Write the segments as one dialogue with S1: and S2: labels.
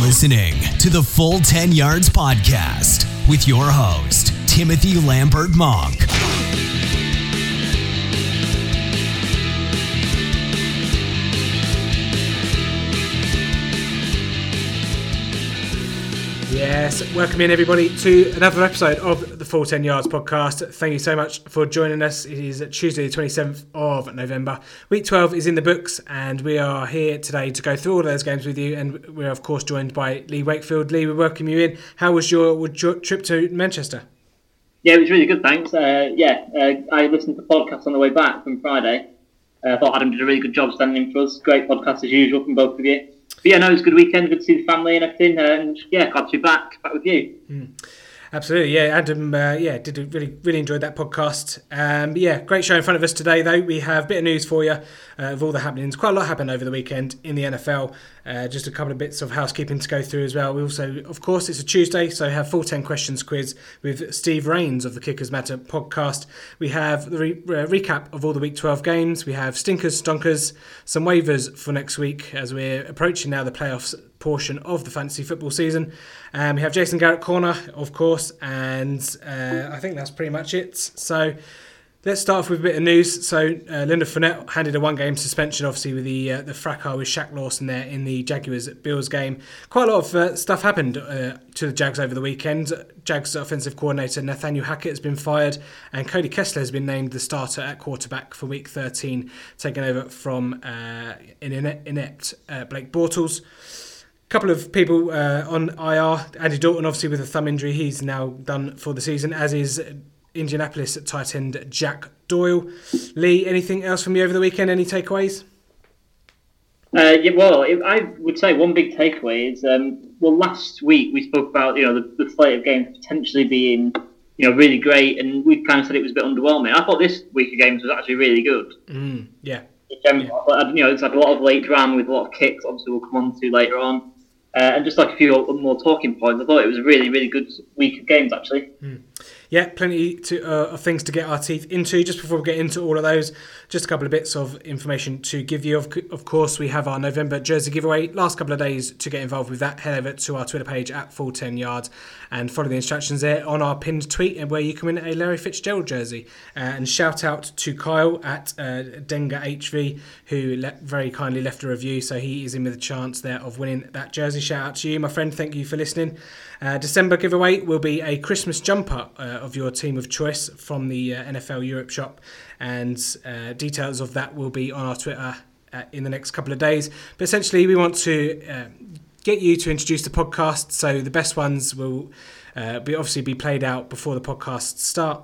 S1: listening to the Full 10 Yards Podcast with your host, Timothy Lambert Monk.
S2: Yes, welcome in everybody to another episode of the Full 10 Yards podcast. Thank you so much for joining us. It is Tuesday, the 27th of November. Week 12 is in the books, and we are here today to go through all those games with you. And we're, of course, joined by Lee Wakefield. Lee, we welcome you in. How was your, your trip to Manchester?
S3: Yeah, it was really good, thanks. Uh, yeah, uh, I listened to the podcast on the way back from Friday. Uh, I thought Adam did a really good job standing in for us. Great podcast as usual from both of you. Yeah, no, it was a good weekend. Good to see the family and everything. And yeah, glad to be back, back with you.
S2: Mm. Absolutely, yeah. Adam, uh, yeah, did really really enjoyed that podcast. Um, yeah, great show in front of us today, though. We have a bit of news for you uh, of all the happenings. Quite a lot happened over the weekend in the NFL. Uh, just a couple of bits of housekeeping to go through as well. We also, of course, it's a Tuesday, so we have full ten questions quiz with Steve Rains of the Kickers Matter podcast. We have the re- uh, recap of all the Week Twelve games. We have stinkers, stonkers, some waivers for next week as we're approaching now the playoffs portion of the fantasy football season. Um, we have Jason Garrett Corner, of course, and uh, I think that's pretty much it. So let's start off with a bit of news. So uh, Leonard Fournette handed a one-game suspension, obviously with the uh, the fracas with Shaq Lawson there in the Jaguars Bills game. Quite a lot of uh, stuff happened uh, to the Jags over the weekend. Jags offensive coordinator Nathaniel Hackett has been fired, and Cody Kessler has been named the starter at quarterback for Week 13, taking over from uh, inept Blake Bortles couple of people uh, on IR. Andy Dalton, obviously with a thumb injury, he's now done for the season, as is Indianapolis tight end Jack Doyle. Lee, anything else from you over the weekend? Any takeaways?
S3: Uh, yeah, well, I would say one big takeaway is um, well, last week we spoke about you know the, the slate of games potentially being you know really great, and we kind of said it was a bit underwhelming. I thought this week of games was actually really good.
S2: Mm, yeah.
S3: yeah. You know, it's had a lot of late drama with a lot of kicks. Obviously, we'll come on to later on. Uh, and just like a few more talking points, I thought it was a really, really good week of games actually.
S2: Mm. Yeah, plenty to, uh, of things to get our teeth into. Just before we get into all of those, just a couple of bits of information to give you. Of, of course, we have our November jersey giveaway. Last couple of days to get involved with that, head over to our Twitter page at full 10 yards and follow the instructions there on our pinned tweet and where you can win a Larry Fitzgerald jersey. Uh, and shout out to Kyle at uh, Denga HV who le- very kindly left a review, so he is in with a chance there of winning that jersey. Shout out to you, my friend. Thank you for listening. Uh, December giveaway will be a Christmas jumper uh, of your team of choice from the uh, NFL Europe shop, and uh, details of that will be on our Twitter uh, in the next couple of days. But essentially, we want to uh, get you to introduce the podcast, so the best ones will be obviously be played out before the podcasts start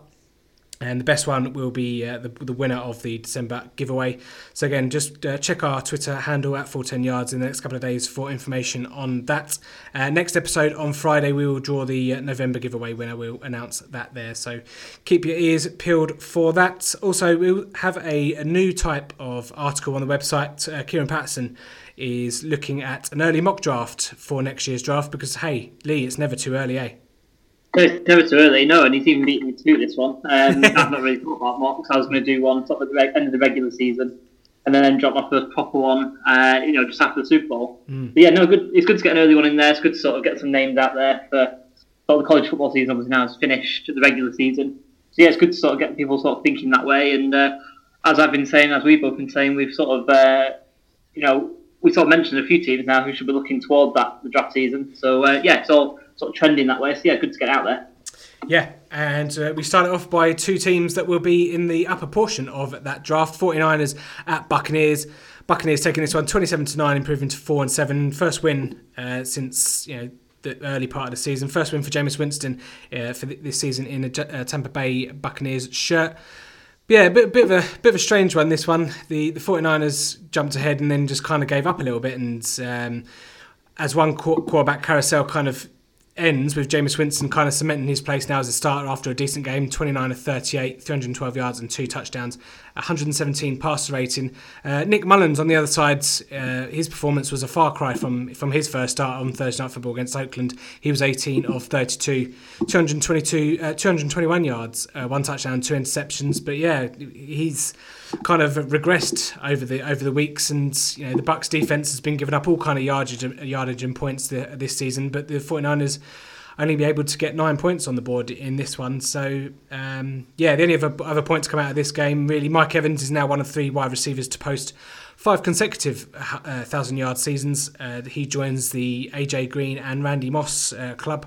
S2: and the best one will be uh, the, the winner of the December giveaway. So again, just uh, check our Twitter handle at 410 yards in the next couple of days for information on that. Uh, next episode on Friday, we will draw the uh, November giveaway winner. We'll announce that there. So keep your ears peeled for that. Also, we'll have a, a new type of article on the website. Uh, Kieran Patterson is looking at an early mock draft for next year's draft because, hey, Lee, it's never too early, eh?
S3: Too early, no, and he's even beaten me to this one. Um, I've not really thought about mocks. I was going to do one sort of at the end of the regular season, and then drop my first proper one, uh, you know, just after the Super Bowl. Mm. But yeah, no, good. It's good to get an early one in there. It's good to sort of get some names out there for sort of the college football season. Obviously now is finished, the regular season. So yeah, it's good to sort of get people sort of thinking that way. And uh, as I've been saying, as we've both been saying, we've sort of, uh, you know, we sort of mentioned a few teams now who should be looking toward that the draft season. So uh, yeah, it's all sort of trending that way. So yeah, good to get out there.
S2: Yeah, and uh, we started off by two teams that will be in the upper portion of that draft 49ers at Buccaneers. Buccaneers taking this one 27 to 9, improving to 4 and 7. First win uh, since, you know, the early part of the season. First win for Jameis Winston uh, for this season in a uh, Tampa Bay Buccaneers shirt. Yeah, a bit, bit of a bit of a strange one. This one, the the 49ers jumped ahead and then just kind of gave up a little bit, and um, as one quarterback carousel kind of ends with Jameis Winston kind of cementing his place now as a starter after a decent game 29 of 38, 312 yards and two touchdowns, 117 passer rating. Uh, Nick Mullens on the other side, uh, his performance was a far cry from, from his first start on Thursday Night Football against Oakland. He was 18 of 32, 222, uh, 221 yards, uh, one touchdown, two interceptions. But yeah, he's kind of regressed over the over the weeks, and you know the Bucks defense has been giving up all kind of yardage yardage and points this season, but the 49ers only be able to get nine points on the board in this one. So um, yeah, the only other other points come out of this game really. Mike Evans is now one of three wide receivers to post five consecutive uh, thousand yard seasons. Uh, he joins the AJ Green and Randy Moss uh, club.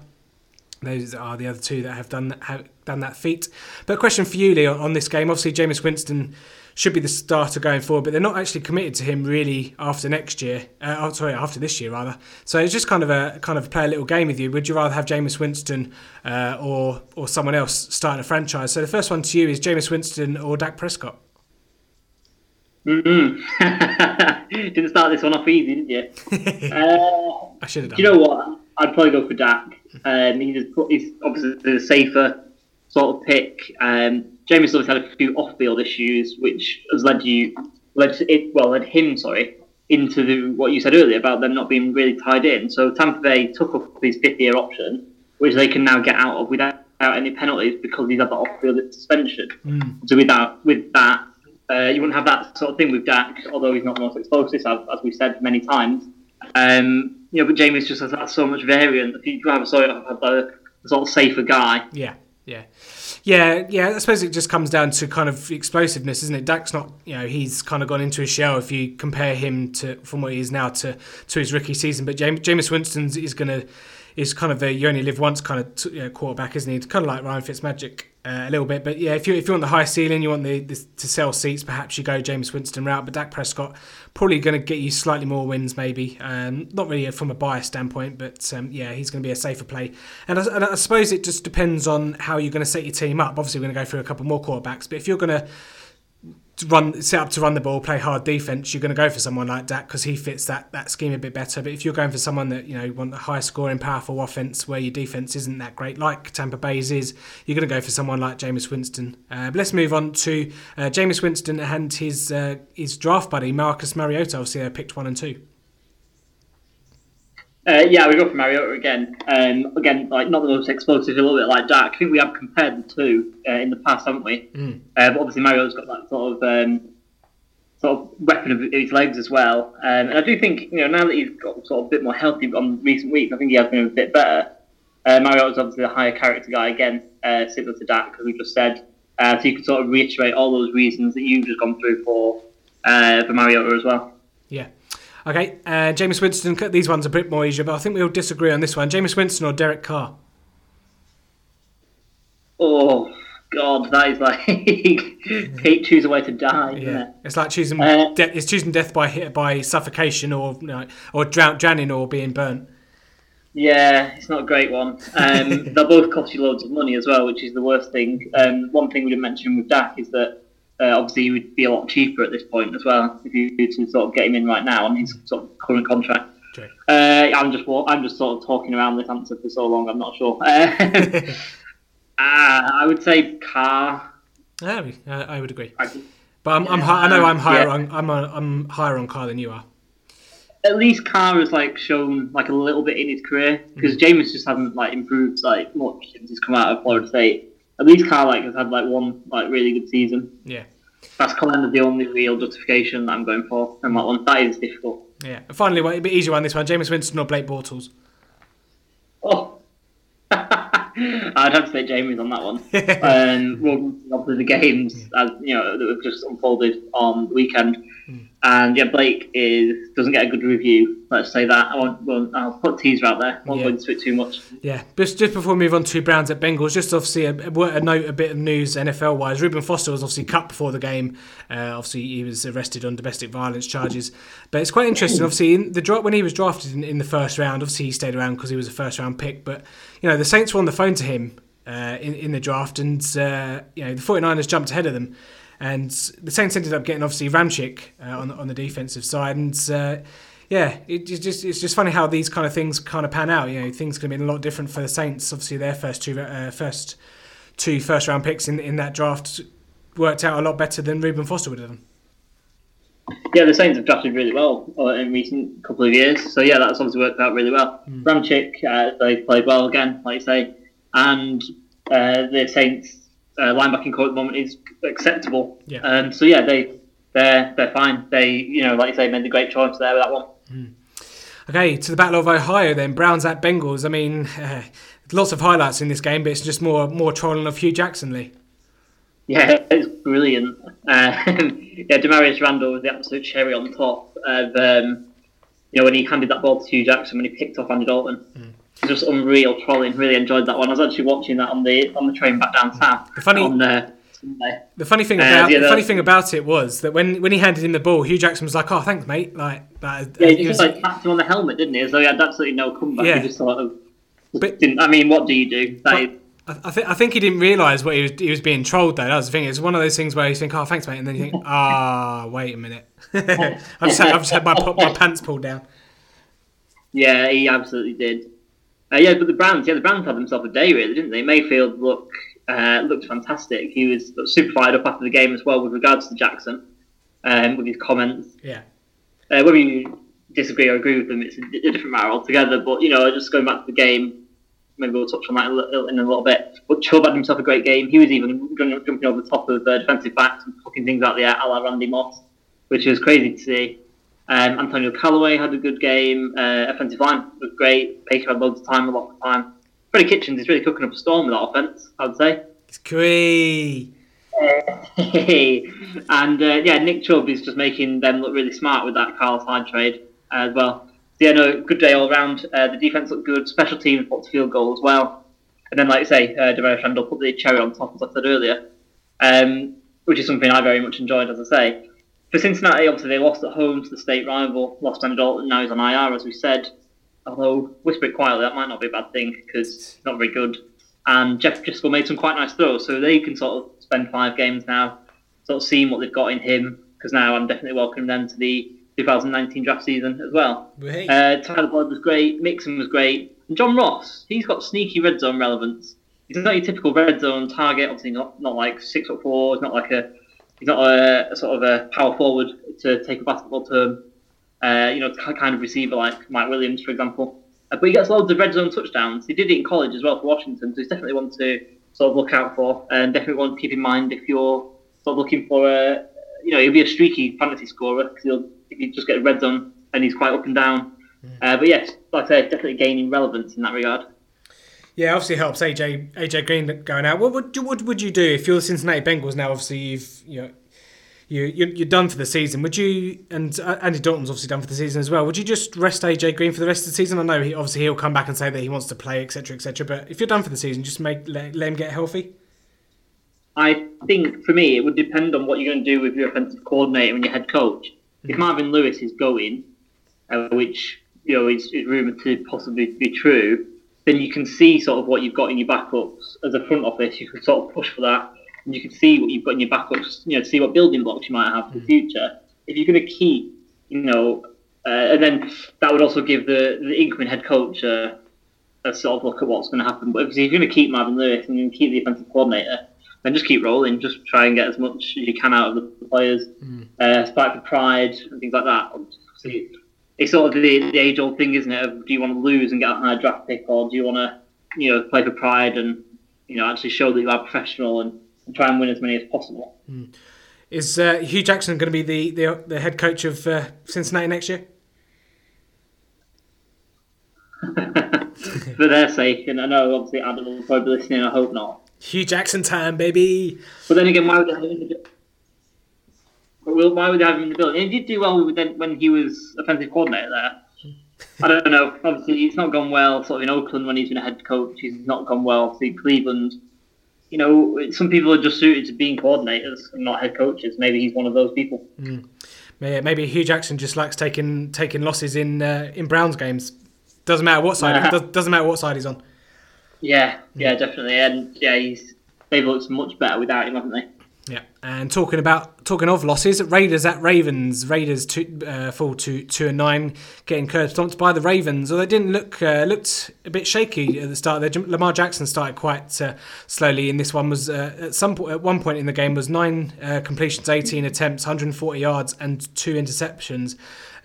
S2: Those are the other two that have done have done that feat. But question for you, Lee, on this game. Obviously, Jameis Winston should be the starter going forward, but they're not actually committed to him really after next year. Uh, oh, sorry, after this year rather. So it's just kind of a kind of play a little game with you. Would you rather have Jameis Winston uh, or or someone else starting a franchise? So the first one to you is Jameis Winston or Dak Prescott.
S3: Mm-hmm. didn't start this one off easy, did you? uh,
S2: I should have done.
S3: You know what? I'd probably go for Dak. Um, he's, he's obviously the safer sort of pick. Um, obviously had a few off-field issues, which has led you, led it, well, led him, sorry, into the, what you said earlier about them not being really tied in. So Tampa Bay took up his fifth-year option, which they can now get out of without, without any penalties because he's had that off-field suspension.
S2: Mm.
S3: So with that, with that, uh, you wouldn't have that sort of thing with Dak, although he's not the most explosive, as, as we've said many times. Um, you know, but Jameis just has that so much variant. If you'd rather sort of have a sort of safer guy.
S2: Yeah, yeah. Yeah, yeah. I suppose it just comes down to kind of explosiveness, isn't it? Dak's not, you know, he's kind of gone into a shell if you compare him to from what he is now to to his rookie season. But James, Jameis Winston is going to is kind of a you only live once kind of you know, quarterback, isn't he? Kind of like Ryan Fitzmagic uh, a little bit. But yeah, if you if you want the high ceiling, you want the, the to sell seats, perhaps you go James Winston route. But Dak Prescott probably going to get you slightly more wins, maybe. Um, not really from a bias standpoint, but um, yeah, he's going to be a safer play. And I, and I suppose it just depends on how you're going to set your team up. Obviously, we're going to go through a couple more quarterbacks, but if you're going to run set up to run the ball, play hard defense, you're going to go for someone like that because he fits that that scheme a bit better. But if you're going for someone that you know want a high scoring, powerful offense where your defense isn't that great, like Tampa Bay's is, you're going to go for someone like Jameis Winston. Uh, let's move on to uh, Jameis Winston and his uh, his draft buddy Marcus Mariota. Obviously, they picked one and two.
S3: Uh, yeah, we go for Mariota again. Um, again, like not the most explosive, a little bit like Dak. I think we have compared the two uh, in the past, haven't we?
S2: Mm.
S3: Uh, but obviously, Mariota's got that sort of um, sort of weapon of his legs as well. Um, and I do think, you know, now that he's got sort of a bit more healthy on recent weeks, I think he has been a bit better. Uh, Mariota's obviously a higher character guy again, uh, similar to Dak, as we just said. Uh, so you could sort of reiterate all those reasons that you've just gone through for uh, for Mariota as well.
S2: Yeah. Okay, uh, Jameis Winston. These ones are a bit more easier, but I think we all disagree on this one. James Winston or Derek Carr?
S3: Oh God, that is like choose a way to die. Yeah, it?
S2: it's like choosing uh, de- it's choosing death by by suffocation or you know, or drown, drowning or being burnt.
S3: Yeah, it's not a great one. Um, they'll both cost you loads of money as well, which is the worst thing. Um, one thing we didn't mention with Dak is that uh, obviously he would be a lot cheaper at this point as well if you were to sort of get him in right now on his sort of current contract.
S2: Okay.
S3: Uh, I'm just I'm just sort of talking around this answer for so long. I'm not sure. uh, I would say Carr.
S2: Yeah, I would agree. I, but I'm, I'm I know I'm higher yeah. on I'm a, I'm higher on Carr than you are.
S3: At least Carr has like shown like a little bit in his career because mm. Jameis just hasn't like improved like much since he's come out of Florida State at least Carr like has had like one like really good season.
S2: Yeah.
S3: That's kind of the only real justification that I'm going for and that one. That is difficult.
S2: Yeah. And finally, a bit easier one this one: James Winston or Blake Bortles.
S3: Oh. I'd have to say Jameis on that one. um, well, obviously the games as you know that have just unfolded on the weekend. And yeah, Blake is doesn't get a good review. Let's say that. I won't. Well, I'll put teaser out there. I won't yeah. go into it too much.
S2: Yeah, just just before we move on to Browns at Bengals, just obviously a, a note, a bit of news NFL wise. Reuben Foster was obviously cut before the game. Uh, obviously, he was arrested on domestic violence charges. But it's quite interesting. Obviously, in the when he was drafted in, in the first round, obviously he stayed around because he was a first round pick. But you know, the Saints were on the phone to him uh, in in the draft, and uh, you know the 49ers jumped ahead of them. And the Saints ended up getting obviously Ramczyk uh, on on the defensive side, and uh, yeah, it, it's just it's just funny how these kind of things kind of pan out. You know, things can be a lot different for the Saints. Obviously, their first two uh, first two first round picks in in that draft worked out a lot better than Reuben Foster would have done.
S3: Yeah, the Saints have drafted really well uh, in recent couple of years. So yeah, that's obviously worked out really well. Mm. Ramczyk, uh, they played well again, like you say, and uh, the Saints uh, linebacking core at the moment is acceptable. Yeah. Um, so yeah, they they're they're fine. They you know like you say made the great choice there with that one.
S2: Mm. Okay, to the Battle of Ohio then. Browns at Bengals. I mean, uh, lots of highlights in this game, but it's just more more trolling of Hue Jackson, Lee.
S3: Yeah, it's brilliant. Uh, yeah, Damarious Randall was the absolute cherry on top of um, you know when he handed that ball to Hue Jackson when he picked off Andy Dalton. Mm just unreal trolling. Really enjoyed that one. I was actually watching that on the on the train back down south.
S2: The funny,
S3: on,
S2: uh, the funny thing uh, about yeah, the funny thing about it was that when, when he handed him the ball, Hue Jackson was like, "Oh, thanks, mate." Like
S3: that. Yeah, he, he just was, like tapped him on the helmet, didn't he? So he had absolutely no comeback. Yeah. He just sort of. But, didn't, I mean, what do you do?
S2: I, th- I think he didn't realise what he was he was being trolled though. That was the thing. It's one of those things where you think, "Oh, thanks, mate," and then you think, "Ah, oh, wait a minute." I've just had, I've just had my my pants pulled down.
S3: Yeah, he absolutely did. Uh, yeah, but the Browns, yeah, the Browns had themselves a day, really, didn't they? Mayfield look uh, looked fantastic. He was super fired up after the game as well with regards to Jackson, um, with his comments.
S2: Yeah.
S3: Uh, whether you disagree or agree with them, it's a, a, different matter altogether. But you know, just going back to the game, maybe we'll touch on that in a little, in a little bit. But Chubb had himself a great game. He was even jumping over the top of uh, defensive backs and fucking things out the air, a la Randy Moss, which was crazy to see. Um, Antonio Callaway had a good game. Uh, offensive line was great. Baker had loads of time, a lot of time. Freddie Kitchens is really cooking up a storm with that offense, I would say.
S2: It's great.
S3: and uh, yeah, Nick Chubb is just making them look really smart with that Carlos Hyde trade as well. So, yeah, no, good day all round. Uh, the defense looked good. Special teams put the field goal as well. And then, like I say, uh, Randall put the cherry on top, as I said earlier, um, which is something I very much enjoyed, as I say for Cincinnati, obviously they lost at home to the state rival, lost Andy Dalton. Now he's on IR, as we said. Although whisper it quietly, that might not be a bad thing because he's not very good. And Jeff Driskel made some quite nice throws, so they can sort of spend five games now, sort of seeing what they've got in him. Because now I'm definitely welcoming them to the 2019 draft season as well. Uh, Tyler Boyd was great, Mixon was great, and John Ross. He's got sneaky red zone relevance. He's not your typical red zone target. Obviously, not not like six foot four. He's not like a he's not a, a, sort of a power forward to take a basketball term. Uh, you know, kind of receiver like Mike Williams, for example. Uh, but he gets loads of red zone touchdowns. He did it in college as well for Washington, so he's definitely one to sort of look out for, and definitely one to keep in mind if you're sort of looking for a, you know, he'll be a streaky fantasy scorer because he'll you just get a red zone and he's quite up and down. Mm. Uh, but yes, like I say, definitely gaining relevance in that regard.
S2: Yeah, obviously helps AJ AJ Green going out. What would what would you do if you're the Cincinnati Bengals now? Obviously, you've you know you you're done for the season. Would you and Andy Dalton's obviously done for the season as well? Would you just rest AJ Green for the rest of the season? I know he obviously he'll come back and say that he wants to play, etc., etc. But if you're done for the season, just make let, let him get healthy.
S3: I think for me, it would depend on what you're going to do with your offensive coordinator and your head coach. Mm-hmm. If Marvin Lewis is going, uh, which you know is, is rumored to possibly be true, then you can see sort of what you've got in your backups as a front office. You can sort of push for that, and you can see what you've got in your backups. You know, see what building blocks you might have for the mm. future. If you're going to keep, you know, uh, and then that would also give the the incoming head coach uh, a sort of look at what's going to happen. But if you're going to keep Marvin Lewis and you keep the offensive coordinator, then just keep rolling. Just try and get as much as you can out of the players. Mm. Uh, fight for pride and things like that. See, it's sort of the, the age old thing, isn't it? Of do you want to lose and get a high draft pick, or do you want to, you know, play for pride and you know actually show that you are professional and, and try and win as many as possible?
S2: Mm. Is uh, Hue Jackson going to be the, the, the head coach of uh, Cincinnati next year?
S3: for their sake, and I know obviously Adam will probably be listening. I hope not.
S2: Hue Jackson time, baby.
S3: But then again, why would they why would they have him in the building? He did do well when he was offensive coordinator there. I don't know. Obviously, it's not gone well. Sort of in Oakland when he's been a head coach, he's not gone well. See Cleveland. You know, some people are just suited to being coordinators and not head coaches. Maybe he's one of those people.
S2: Mm. Maybe Hue Jackson just likes taking taking losses in uh, in Browns games. Doesn't matter what side. does, doesn't matter what side he's on.
S3: Yeah, yeah, definitely, and yeah, he's they've looked much better without him, haven't they?
S2: Yeah. And talking about talking of losses, Raiders at Ravens. Raiders two, uh, fall to two and nine, getting curb stomped by the Ravens. Although they didn't look uh, looked a bit shaky at the start. There. Lamar Jackson started quite uh, slowly, and this one was uh, at some po- at one point in the game was nine uh, completions, eighteen attempts, 140 yards, and two interceptions.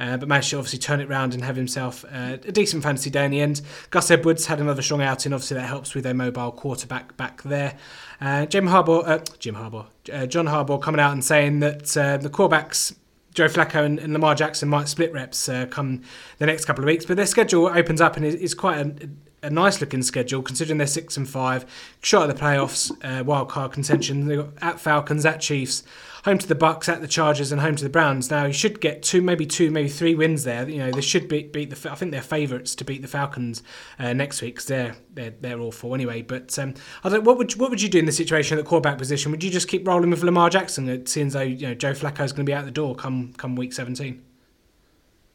S2: Uh, but managed to obviously turn it around and have himself uh, a decent fantasy day in the end. Gus Edwards had another strong outing. Obviously, that helps with their mobile quarterback back there. Uh, Jim Harbaugh, uh, Jim Harbaugh, uh, John Harbaugh coming out and saying that uh, the quarterbacks Joe Flacco and, and, Lamar Jackson might split reps uh, come the next couple of weeks, but their schedule opens up and is, is quite a, a, nice looking schedule considering they're six and five, shot at the playoffs, uh, wild card contention. They got at Falcons, at Chiefs, home to the Bucks, at the Chargers, and home to the Browns. Now you should get two, maybe two, maybe three wins there. You know they should beat, beat the. I think they're favourites to beat the Falcons uh, next week because they're they're they're awful anyway. But um, I don't. What would what would you do in the situation at the quarterback position? Would you just keep rolling with Lamar Jackson? It seems though you know Joe Flacco is going to be out the door come come week seventeen.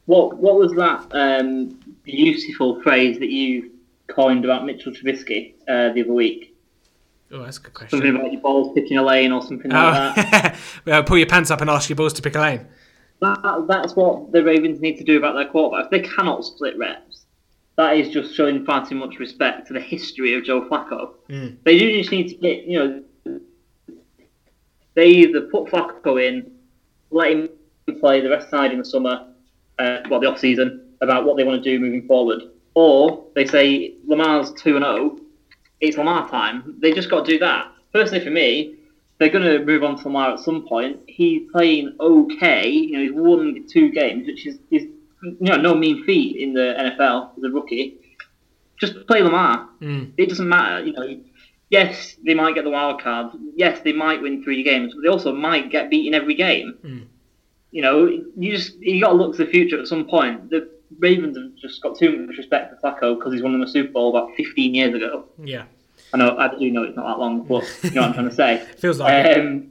S3: What what was that um, beautiful phrase that you coined about Mitchell Trubisky uh, the other week?
S2: Oh, that's a good question.
S3: Something about your balls picking a lane or something oh. like that.
S2: well, pull your pants up and ask your balls to pick a lane.
S3: That, that's what the Ravens need to do about their quarterback. They cannot split reps. That is just showing far too much respect to the history of Joe Flacco. Mm. They do just need to get, you know, they either put Flacco in, let him play the rest side in the summer, uh, well, the off season, about what they want to do moving forward, or they say Lamar's two and zero, oh, it's Lamar time. They just got to do that. Personally, for me, they're going to move on to Lamar at some point. He's playing okay. You know, he's won two games, which is, is you know no mean feat in the NFL as a rookie. Just play Lamar. Mm. It doesn't matter. You know, yes, they might get the wild card. Yes, they might win three games, but they also might get beaten every game. Mm. You know, you just you got to look to the future at some point. The Ravens have just got too much respect for Flacco because he's won them a Super Bowl about 15 years ago.
S2: Yeah.
S3: I know, I do know it's not that long, but you know what I'm trying to say.
S2: Feels like um,
S3: it.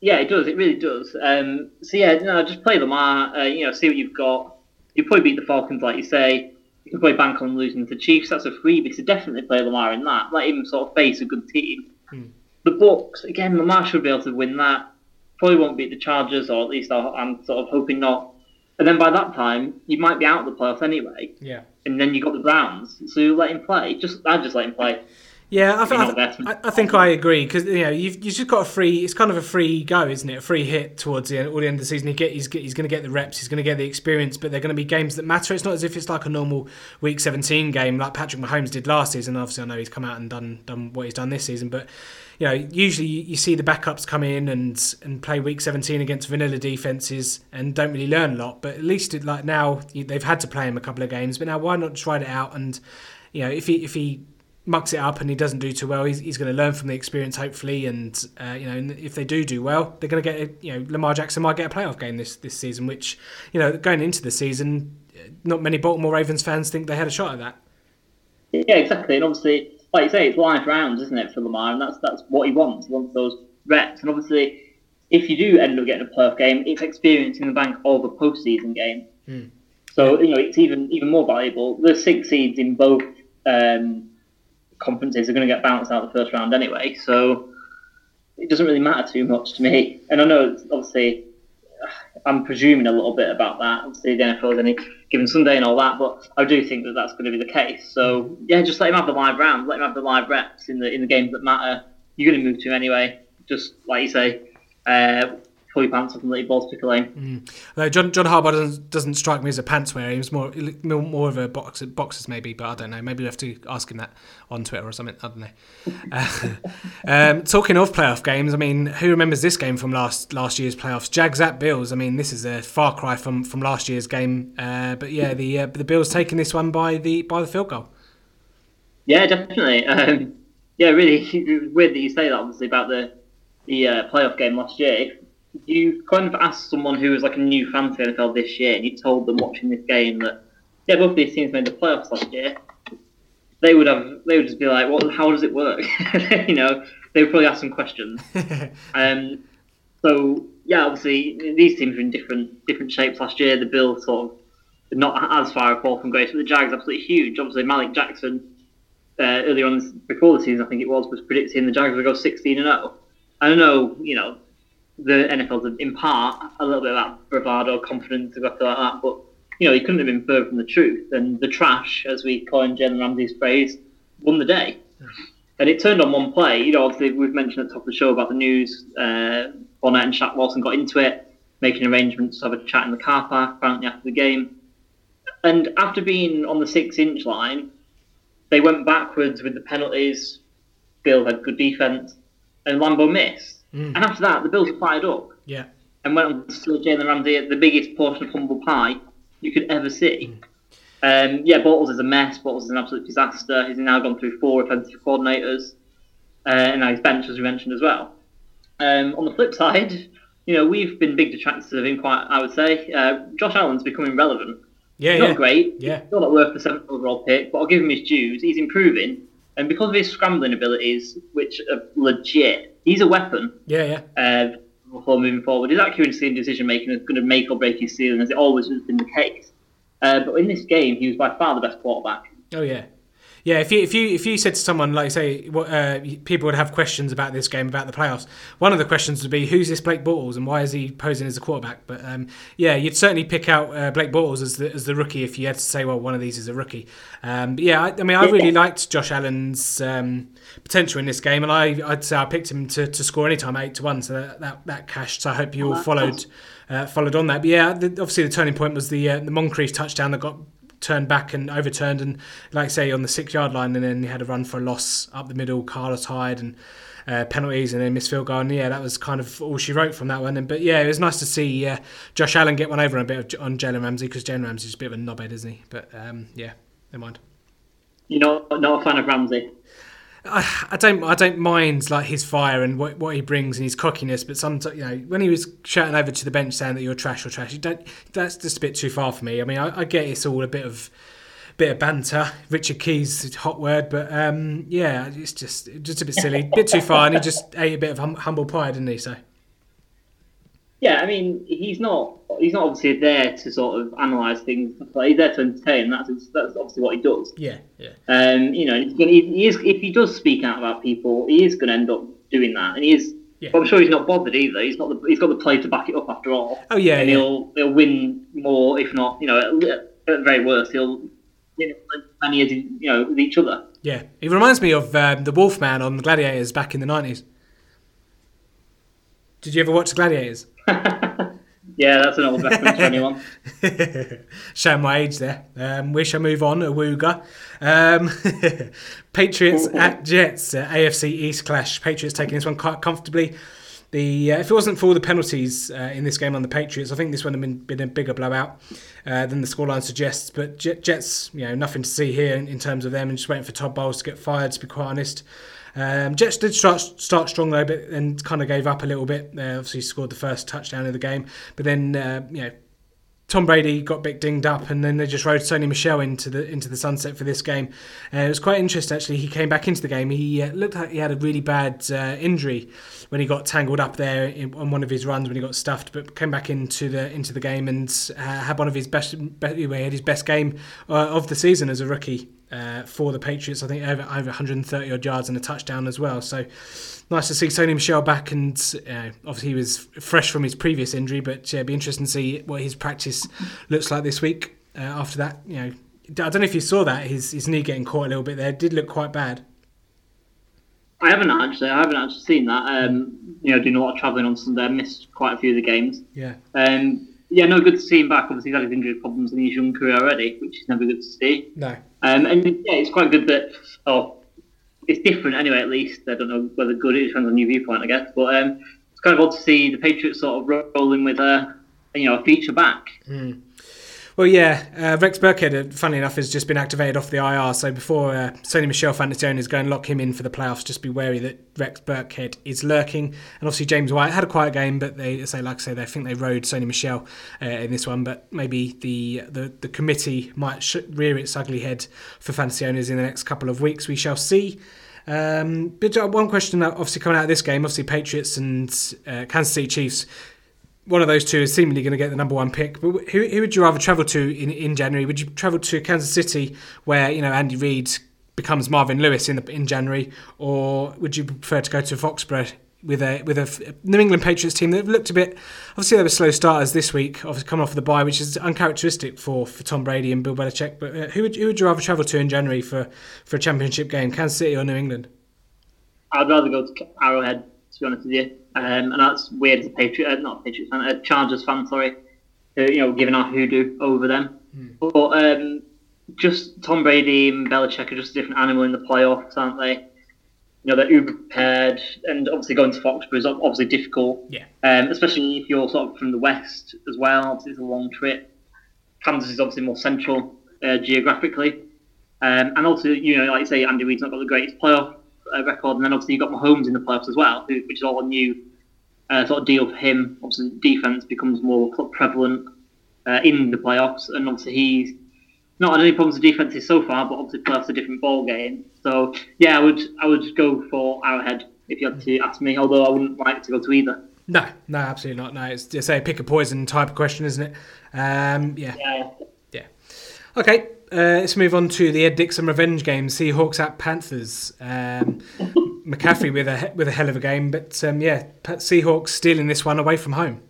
S3: Yeah, it does. It really does. Um, so yeah, you know, just play Lamar. Uh, you know, see what you've got. You probably beat the Falcons, like you say. You can probably bank on losing to the Chiefs. That's a freebie. So definitely play Lamar in that. Let him sort of face a good team. Hmm. The Bucks again, Lamar should be able to win that. Probably won't beat the Chargers, or at least I'm sort of hoping not. And then by that time, you might be out of the playoffs anyway.
S2: Yeah.
S3: And then you got the Browns, so you let him play. Just I just let him play.
S2: Yeah, I, th- I, th- I, think I agree because you know you've, you've just got a free. It's kind of a free go, isn't it? A free hit towards the end, the end of the season. He get, he's, he's going to get the reps. He's going to get the experience. But they're going to be games that matter. It's not as if it's like a normal Week 17 game like Patrick Mahomes did last season. Obviously, I know he's come out and done done what he's done this season. But you know, usually you see the backups come in and and play Week 17 against vanilla defenses and don't really learn a lot. But at least it, like now they've had to play him a couple of games. But now why not try it out and you know if he if he mucks it up and he doesn't do too well, he's, he's going to learn from the experience hopefully. And uh, you know, if they do do well, they're going to get a, you know Lamar Jackson might get a playoff game this this season, which you know going into the season, not many Baltimore Ravens fans think they had a shot at that.
S3: Yeah, exactly, and obviously, like you say, it's live rounds, isn't it, for Lamar, and that's that's what he wants. He wants those reps, and obviously, if you do end up getting a playoff game, it's experience in the bank of a postseason game. Mm. So you know, it's even even more valuable. The six seeds in both. Um, conferences are going to get bounced out the first round anyway. So it doesn't really matter too much to me. And I know it's obviously I'm presuming a little bit about that. Obviously the NFL is any given Sunday and all that, but I do think that that's going to be the case. So yeah, just let him have the live rounds, let him have the live reps in the in the games that matter. You're going to move to him anyway. Just like you say. Uh, your pants let your balls pick a lane.
S2: Mm. John John Harbaugh doesn't, doesn't strike me as a pants wearer. He was more more of a boxer, boxers maybe, but I don't know. Maybe we have to ask him that on Twitter or something. I don't know. uh, um, talking of playoff games, I mean, who remembers this game from last last year's playoffs? Jags at Bills. I mean, this is a far cry from, from last year's game. Uh, but yeah, the uh, the Bills taking this one by the by the field goal.
S3: Yeah, definitely. Um, yeah, really weird that you say that. Obviously about the the uh, playoff game last year you kind of asked someone who was like a new fan to NFL this year, and you told them watching this game that yeah, both these teams made the playoffs last year, they would have they would just be like, "Well, how does it work?" you know, they would probably ask some questions. um, so yeah, obviously these teams were in different different shapes last year. The Bills sort of not as far apart from grace, but the Jags absolutely huge. Obviously, Malik Jackson uh, earlier on before the season, I think it was, was predicting the Jags would go 16 and 0. I don't know, you know, the NFL's in part a little bit about bravado, confidence, stuff like that. But you know, he couldn't have been further from the truth. And the trash, as we coined Jalen Ramsey's phrase, won the day. And it turned on one play. You know, obviously we've mentioned at the top of the show about the news. Uh, Bonnet and Shaq Lawson got into it, making arrangements to have a chat in the car park apparently after the game. And after being on the six-inch line, they went backwards with the penalties. Bill had good defense, and Lambo missed. Mm. And after that, the Bills fired up.
S2: Yeah.
S3: And went on to steal Jalen Ramsey the biggest portion of humble pie you could ever see. Mm. Um, yeah, Bortles is a mess. Bortles is an absolute disaster. He's now gone through four offensive coordinators, uh, and now he's bench, as we mentioned as well. Um, on the flip side, you know, we've been big detractors of him, quite, I would say. Uh, Josh Allen's becoming relevant.
S2: Yeah,
S3: he's
S2: yeah.
S3: not great.
S2: Yeah.
S3: Still not worth the seventh overall pick, but I'll give him his dues. He's improving, and because of his scrambling abilities, which are legit, he's a weapon.
S2: Yeah,
S3: yeah. Uh, before moving forward, his accuracy in decision making is going to make or break his season, as it always has been the case. Uh, but in this game, he was by far the best quarterback.
S2: Oh yeah, yeah. If you if you if you said to someone like say what uh, people would have questions about this game about the playoffs, one of the questions would be who's this Blake Bortles and why is he posing as a quarterback? But um, yeah, you'd certainly pick out uh, Blake Bortles as the as the rookie if you had to say well one of these is a rookie. Um, but yeah, I, I, mean I really liked Josh Allen's um, potential in this game, and I I'd say I picked him to, to score anytime eight to one, so that that, that cashed. So I hope you all followed uh, followed on that. But yeah, the, obviously the turning point was the uh, the Moncrief touchdown that got turned back and overturned, and like say on the six yard line, and then he had a run for a loss up the middle, Carlos Hyde and. Uh, penalties and then missed field goal, and yeah, that was kind of all she wrote from that one. And but yeah, it was nice to see uh, Josh Allen get one over on a bit of, on Jalen Ramsey because Jalen Ramsey's a bit of a knobhead, isn't he? But um, yeah, never mind.
S3: You're not not a fan of Ramsey.
S2: I, I don't I don't mind like his fire and what, what he brings and his cockiness, but sometimes you know when he was shouting over to the bench saying that you're trash or trash, you don't. That's just a bit too far for me. I mean, I, I get it's all a bit of bit of banter. Richard Keys, hot word, but um, yeah, it's just just a bit silly, a bit too far, and he just ate a bit of hum, humble pie, didn't he? So.
S3: Yeah, I mean, he's not he's not obviously there to sort of analyse things. But he's there to entertain. That's that's obviously what he does.
S2: Yeah, yeah.
S3: Um, you know, he, he is if he does speak out about people, he is going to end up doing that, and he is. Yeah. I'm sure he's not bothered either. He's not. The, he's got the play to back it up after all.
S2: Oh yeah,
S3: and
S2: yeah.
S3: he'll he'll win more, if not, you know, at, at very worst, he'll win many as you know with each other.
S2: Yeah, he reminds me of um, the Wolfman on the Gladiators back in the nineties. Did you ever watch the Gladiators?
S3: yeah, that's an old reference for anyone.
S2: Showing my age there. Um, we shall move on. Awooga. Um, Patriots Ooh. at Jets. Uh, AFC East clash. Patriots taking this one quite comfortably. The uh, if it wasn't for all the penalties uh, in this game on the Patriots, I think this would have been, been a bigger blowout uh, than the scoreline suggests. But Jets, you know, nothing to see here in, in terms of them, and just waiting for Todd Bowles to get fired. To be quite honest, um, Jets did start start strong though, but then kind of gave up a little bit. They obviously, scored the first touchdown of the game, but then uh, you know. Tom Brady got a bit dinged up, and then they just rode Sony Michel into the into the sunset for this game. Uh, it was quite interesting actually. He came back into the game. He uh, looked like he had a really bad uh, injury when he got tangled up there in, on one of his runs when he got stuffed, but came back into the into the game and uh, had one of his best. He had his best game uh, of the season as a rookie uh, for the Patriots. I think over over 130 odd yards and a touchdown as well. So nice to see Sony Michel back, and uh, obviously he was fresh from his previous injury, but yeah, it'd be interesting to see what his practice looks like this week. Uh, after that, you know, I don't know if you saw that his his knee getting caught a little bit there. It did look quite bad.
S3: I haven't actually. I haven't actually seen that. Um, you know, doing a lot of travelling on Sunday, I missed quite a few of the games.
S2: Yeah.
S3: Um, yeah, no, good to see him back. Obviously, he's had his injury problems in his young career already, which is never good to see.
S2: No.
S3: Um, and yeah, it's quite good that. Oh, it's different anyway. At least I don't know whether good it depends on your viewpoint, I guess. But um, it's kind of odd to see the Patriots sort of rolling with a you know a feature back.
S2: Mm. Well, yeah, uh, Rex Burkhead, uh, funny enough, has just been activated off the IR. So before uh, Sony Michel fantasy is going to lock him in for the playoffs, just be wary that Rex Burkhead is lurking. And obviously James White had a quiet game, but they say, like I say, they think they rode Sony Michel uh, in this one. But maybe the the, the committee might sh- rear its ugly head for fantasy owners in the next couple of weeks. We shall see. Um, but uh, one question, obviously coming out of this game, obviously Patriots and uh, Kansas City Chiefs one of those two is seemingly going to get the number one pick. But who, who would you rather travel to in, in January? Would you travel to Kansas City, where you know Andy Reid becomes Marvin Lewis in the, in January, or would you prefer to go to Foxborough with a with a New England Patriots team that looked a bit. Obviously, they were slow starters this week, obviously coming off the bye, which is uncharacteristic for, for Tom Brady and Bill Belichick. But uh, who would who would you rather travel to in January for, for a championship game, Kansas City or New England?
S3: I'd rather go to Arrowhead, to be honest with you. Um, and that's weird as a Patriot, uh, not a Patriots fan, a Chargers fan, sorry. Uh, you know, giving our hoodoo over them. Mm. But um, just Tom Brady and Belichick are just a different animal in the playoffs, aren't they? You know, they're uber prepared, and obviously going to Foxborough is obviously difficult.
S2: Yeah.
S3: Um, especially if you're sort of from the west as well. Obviously, it's a long trip. Kansas is obviously more central uh, geographically, um, and also you know, like you say, Andy Reid's not got the greatest playoff uh, record, and then obviously you've got Mahomes in the playoffs as well, which is all a new uh, sort of deal for him. Obviously, defense becomes more prevalent uh, in the playoffs, and obviously he's not had any problems with defenses so far, but obviously playoffs a different ball game. So yeah, I would I would go for Arrowhead if you had to ask me. Although I wouldn't like to go to either.
S2: No, no, absolutely not. No, it's just a pick a poison type of question, isn't it? Um,
S3: yeah. yeah.
S2: Yeah. Okay, uh, let's move on to the Ed Dickson revenge game: Seahawks at Panthers. Um, McCaffrey with a with a hell of a game, but um, yeah, Seahawks stealing this one away from home.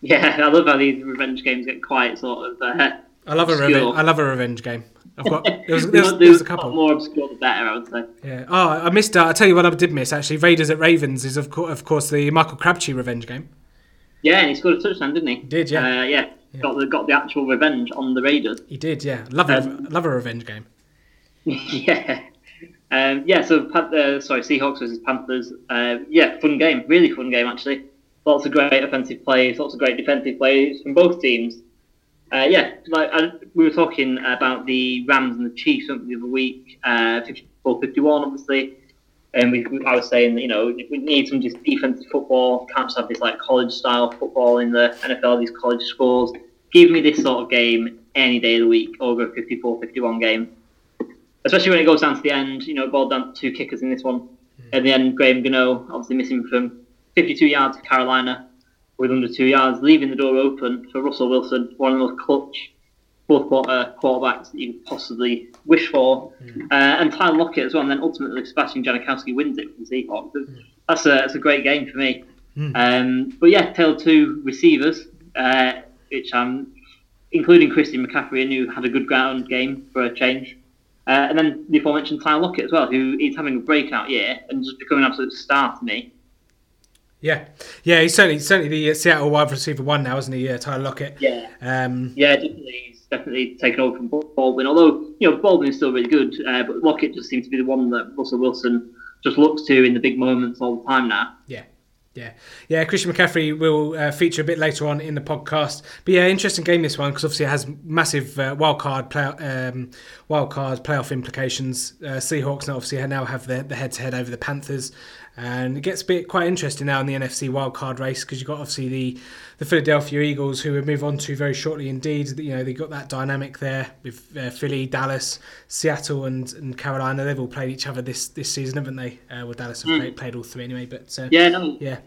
S3: Yeah, I love how these revenge games get quite sort of. Uh,
S2: I love a revenge. I love a revenge game. I've got there was, there was, there was a couple
S3: more obscure, the better. I would say.
S2: Yeah. Oh, I missed. Uh, I tell you what, I did miss actually. Raiders at Ravens is of course, of course, the Michael Crabtree revenge game.
S3: Yeah, and he scored a touchdown, didn't he?
S2: he did yeah.
S3: Uh, yeah. Yeah. Got the got the actual revenge on the Raiders.
S2: He did, yeah. Love um, a love a revenge game.
S3: yeah. Um, yeah, so uh, sorry, Seahawks versus Panthers. Uh, yeah, fun game, really fun game actually. Lots of great offensive plays, lots of great defensive plays from both teams. Uh, yeah, like I, we were talking about the Rams and the Chiefs something the other week, uh, 54-51 obviously, and we, I was saying that you know we need some just defensive football. Can't just have this like college style football in the NFL. These college scores. Give me this sort of game any day of the week over a 54-51 game, especially when it goes down to the end. You know, ball down to two kickers in this one. Mm. At the end, Graham Gano obviously missing from 52 yards to Carolina with under two yards, leaving the door open for Russell Wilson, one of the most clutch fourth quarter quarterbacks that you could possibly wish for, mm. uh, and Tyler Lockett as well, and then ultimately Sebastian Janikowski wins it for the Seahawks. Mm. That's a that's a great game for me. Mm. Um, but yeah, tail two receivers, uh, which I'm including Christian McCaffrey, and who had a good ground game for a change. Uh, and then the aforementioned Tyler Lockett as well, who is having a breakout year and just becoming an absolute star to me.
S2: Yeah, yeah, he's certainly certainly the Seattle wide receiver one now, isn't he? Uh, Tyler Lockett.
S3: Yeah. Um, yeah, definitely. He's definitely taken over from Baldwin. Although you know Baldwin is still really good, uh, but Lockett just seems to be the one that Russell Wilson just looks to in the big moments all the time now.
S2: Yeah. Yeah, yeah. Christian McCaffrey will uh, feature a bit later on in the podcast. But yeah, interesting game this one because obviously it has massive uh, wild card play, um, wild card playoff implications. Uh, Seahawks now obviously now have the, the head to head over the Panthers, and it gets a bit quite interesting now in the NFC wildcard race because you've got obviously the, the Philadelphia Eagles who we'll move on to very shortly indeed. You know, they've got that dynamic there with uh, Philly, Dallas, Seattle, and, and Carolina. They've all played each other this, this season, haven't they? Uh, well, Dallas have mm. played, played, all three anyway. But uh,
S3: yeah, no,
S2: yeah,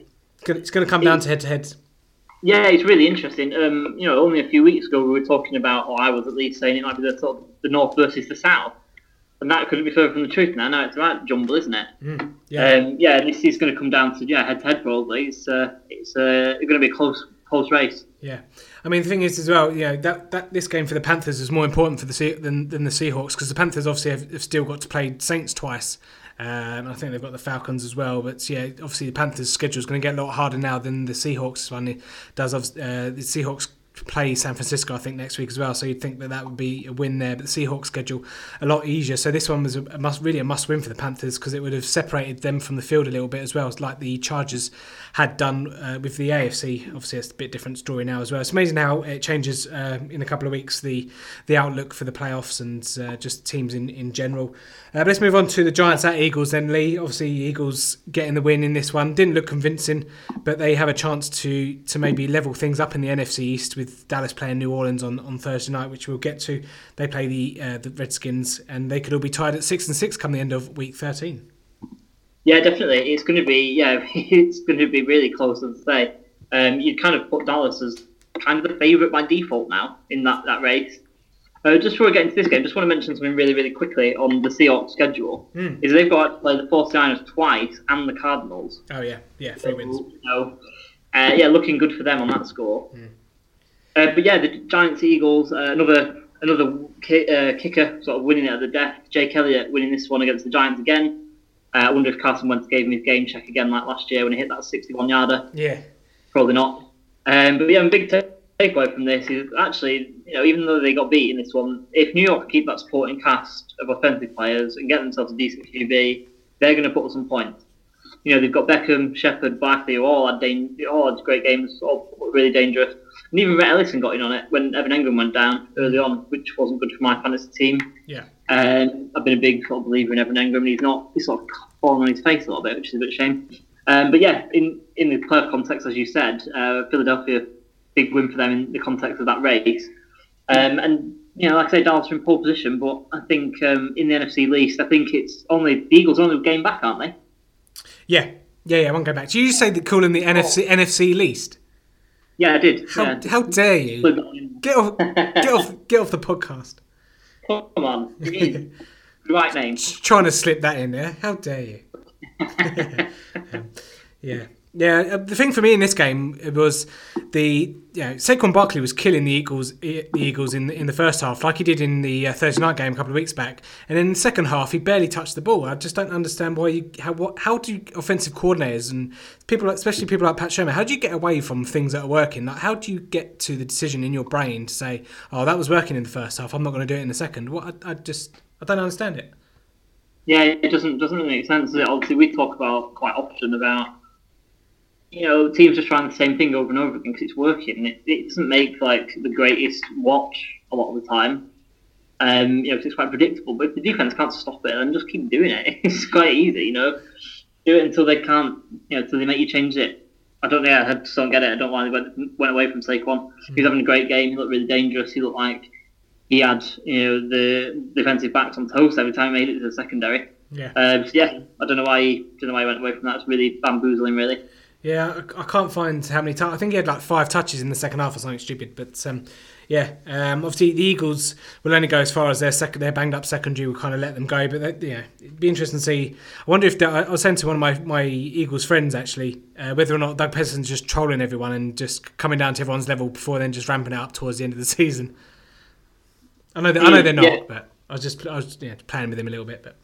S2: it's going to come down to head to head.
S3: Yeah, it's really interesting. Um, you know, only a few weeks ago we were talking about, or I was at least saying it might be the sort of the North versus the South and that couldn't be further from the truth now. Now it's right jumble, isn't it?
S2: Mm, yeah.
S3: Um, yeah, this is going to come down to yeah head to head probably. It's uh, it's uh, going to be a close close race.
S2: Yeah, I mean the thing is as well, you know that, that this game for the Panthers is more important for the Se- than than the Seahawks because the Panthers obviously have, have, still got to play Saints twice. Um, I think they've got the Falcons as well, but yeah, obviously the Panthers' schedule is going to get a lot harder now than the Seahawks one it does. Uh, the Seahawks play San Francisco, I think, next week as well. So you'd think that that would be a win there. But the Seahawks schedule a lot easier. So this one was a must, really a must win for the Panthers because it would have separated them from the field a little bit as well, like the Chargers had done uh, with the AFC. Obviously, it's a bit different story now as well. It's amazing how it changes uh, in a couple of weeks the the outlook for the playoffs and uh, just teams in in general. Uh, but let's move on to the Giants at Eagles then, Lee. Obviously, Eagles getting the win in this one didn't look convincing, but they have a chance to to maybe level things up in the NFC East with Dallas playing New Orleans on, on Thursday night, which we'll get to. They play the uh, the Redskins, and they could all be tied at six and six come the end of Week 13.
S3: Yeah, definitely. It's going to be yeah, it's going to be really close. As I say, um, you'd kind of put Dallas as kind of the favourite by default now in that that race. Uh, just before we get into this game, just want to mention something really, really quickly on the Seahawks schedule.
S2: Mm.
S3: Is they've got to play the 49ers twice and the Cardinals.
S2: Oh yeah, yeah, three wins.
S3: So, uh, yeah, looking good for them on that score.
S2: Mm.
S3: Uh, but yeah, the Giants Eagles, uh, another another ki- uh, kicker sort of winning it at the death. Jake Elliott winning this one against the Giants again. Uh, I wonder if Carson Wentz gave him his game check again like last year when he hit that 61 yarder.
S2: Yeah,
S3: Probably not. Um, but yeah, a big takeaway from this is actually, you know, even though they got beat in this one, if New York keep that supporting cast of offensive players and get themselves a decent QB, they're going to put up some points. You know, they've got Beckham, Shepard, Barkley, who all had, dan- all had great games, all really dangerous. And even Rhett Ellison got in on it when Evan Engram went down early on, which wasn't good for my fantasy team.
S2: yeah,
S3: Um, I've been a big sort of believer in Evan Engram, and he's not he's sort of fallen on his face a little bit, which is a bit of a shame. Um, but yeah, in in the playoff context, as you said, uh, Philadelphia big win for them in the context of that race. Um, and you know, like I say, Dallas are in poor position, but I think um, in the NFC least, I think it's only the Eagles only game back, aren't they?
S2: yeah, yeah, yeah. One go back. Do you just say that calling the NFC NFC least?
S3: Yeah, I did.
S2: How,
S3: yeah.
S2: how dare you? Get off, get off, get off the podcast.
S3: Come on, right name.
S2: Trying to slip that in there. How dare you? Um, yeah. Yeah, uh, the thing for me in this game was the you know, Saquon Barkley was killing the Eagles the Eagles in the, in the first half like he did in the uh, Thursday night game a couple of weeks back, and in the second half he barely touched the ball. I just don't understand why you how what how do offensive coordinators and people especially people like Pat Shurmur how do you get away from things that are working? Like how do you get to the decision in your brain to say oh that was working in the first half I'm not going to do it in the second? What I, I just I don't understand it.
S3: Yeah, it doesn't doesn't make sense. Obviously, we talk about quite often about you know teams just trying the same thing over and over again because it's working. It, it doesn't make like the greatest watch a lot of the time. Um, you know, 'cause it's quite predictable. But if the defense can't stop it, and just keep doing it. It's quite easy, you know. Do it until they can't, you know, until they make you change it. I don't know. I just don't get it. I don't know why they went, went away from Saquon. He was having a great game. He looked really dangerous. He looked like he had, you know, the defensive backs on toast every time he made it to the secondary.
S2: Yeah.
S3: Um, so yeah, I don't know why he, don't know why he went away from that. It's really bamboozling, really.
S2: Yeah, I, I can't find how many times. I think he had like five touches in the second half or something stupid. But um, yeah, um, obviously the Eagles will only go as far as their second, their banged up secondary will kind of let them go. But they, yeah, it'd be interesting to see. I wonder if I was saying to one of my, my Eagles friends actually uh, whether or not Doug Pederson's just trolling everyone and just coming down to everyone's level before then just ramping it up towards the end of the season. I know, that, I know they're not,
S3: Yeah.
S2: but I was just I was yeah, playing with him a little bit. But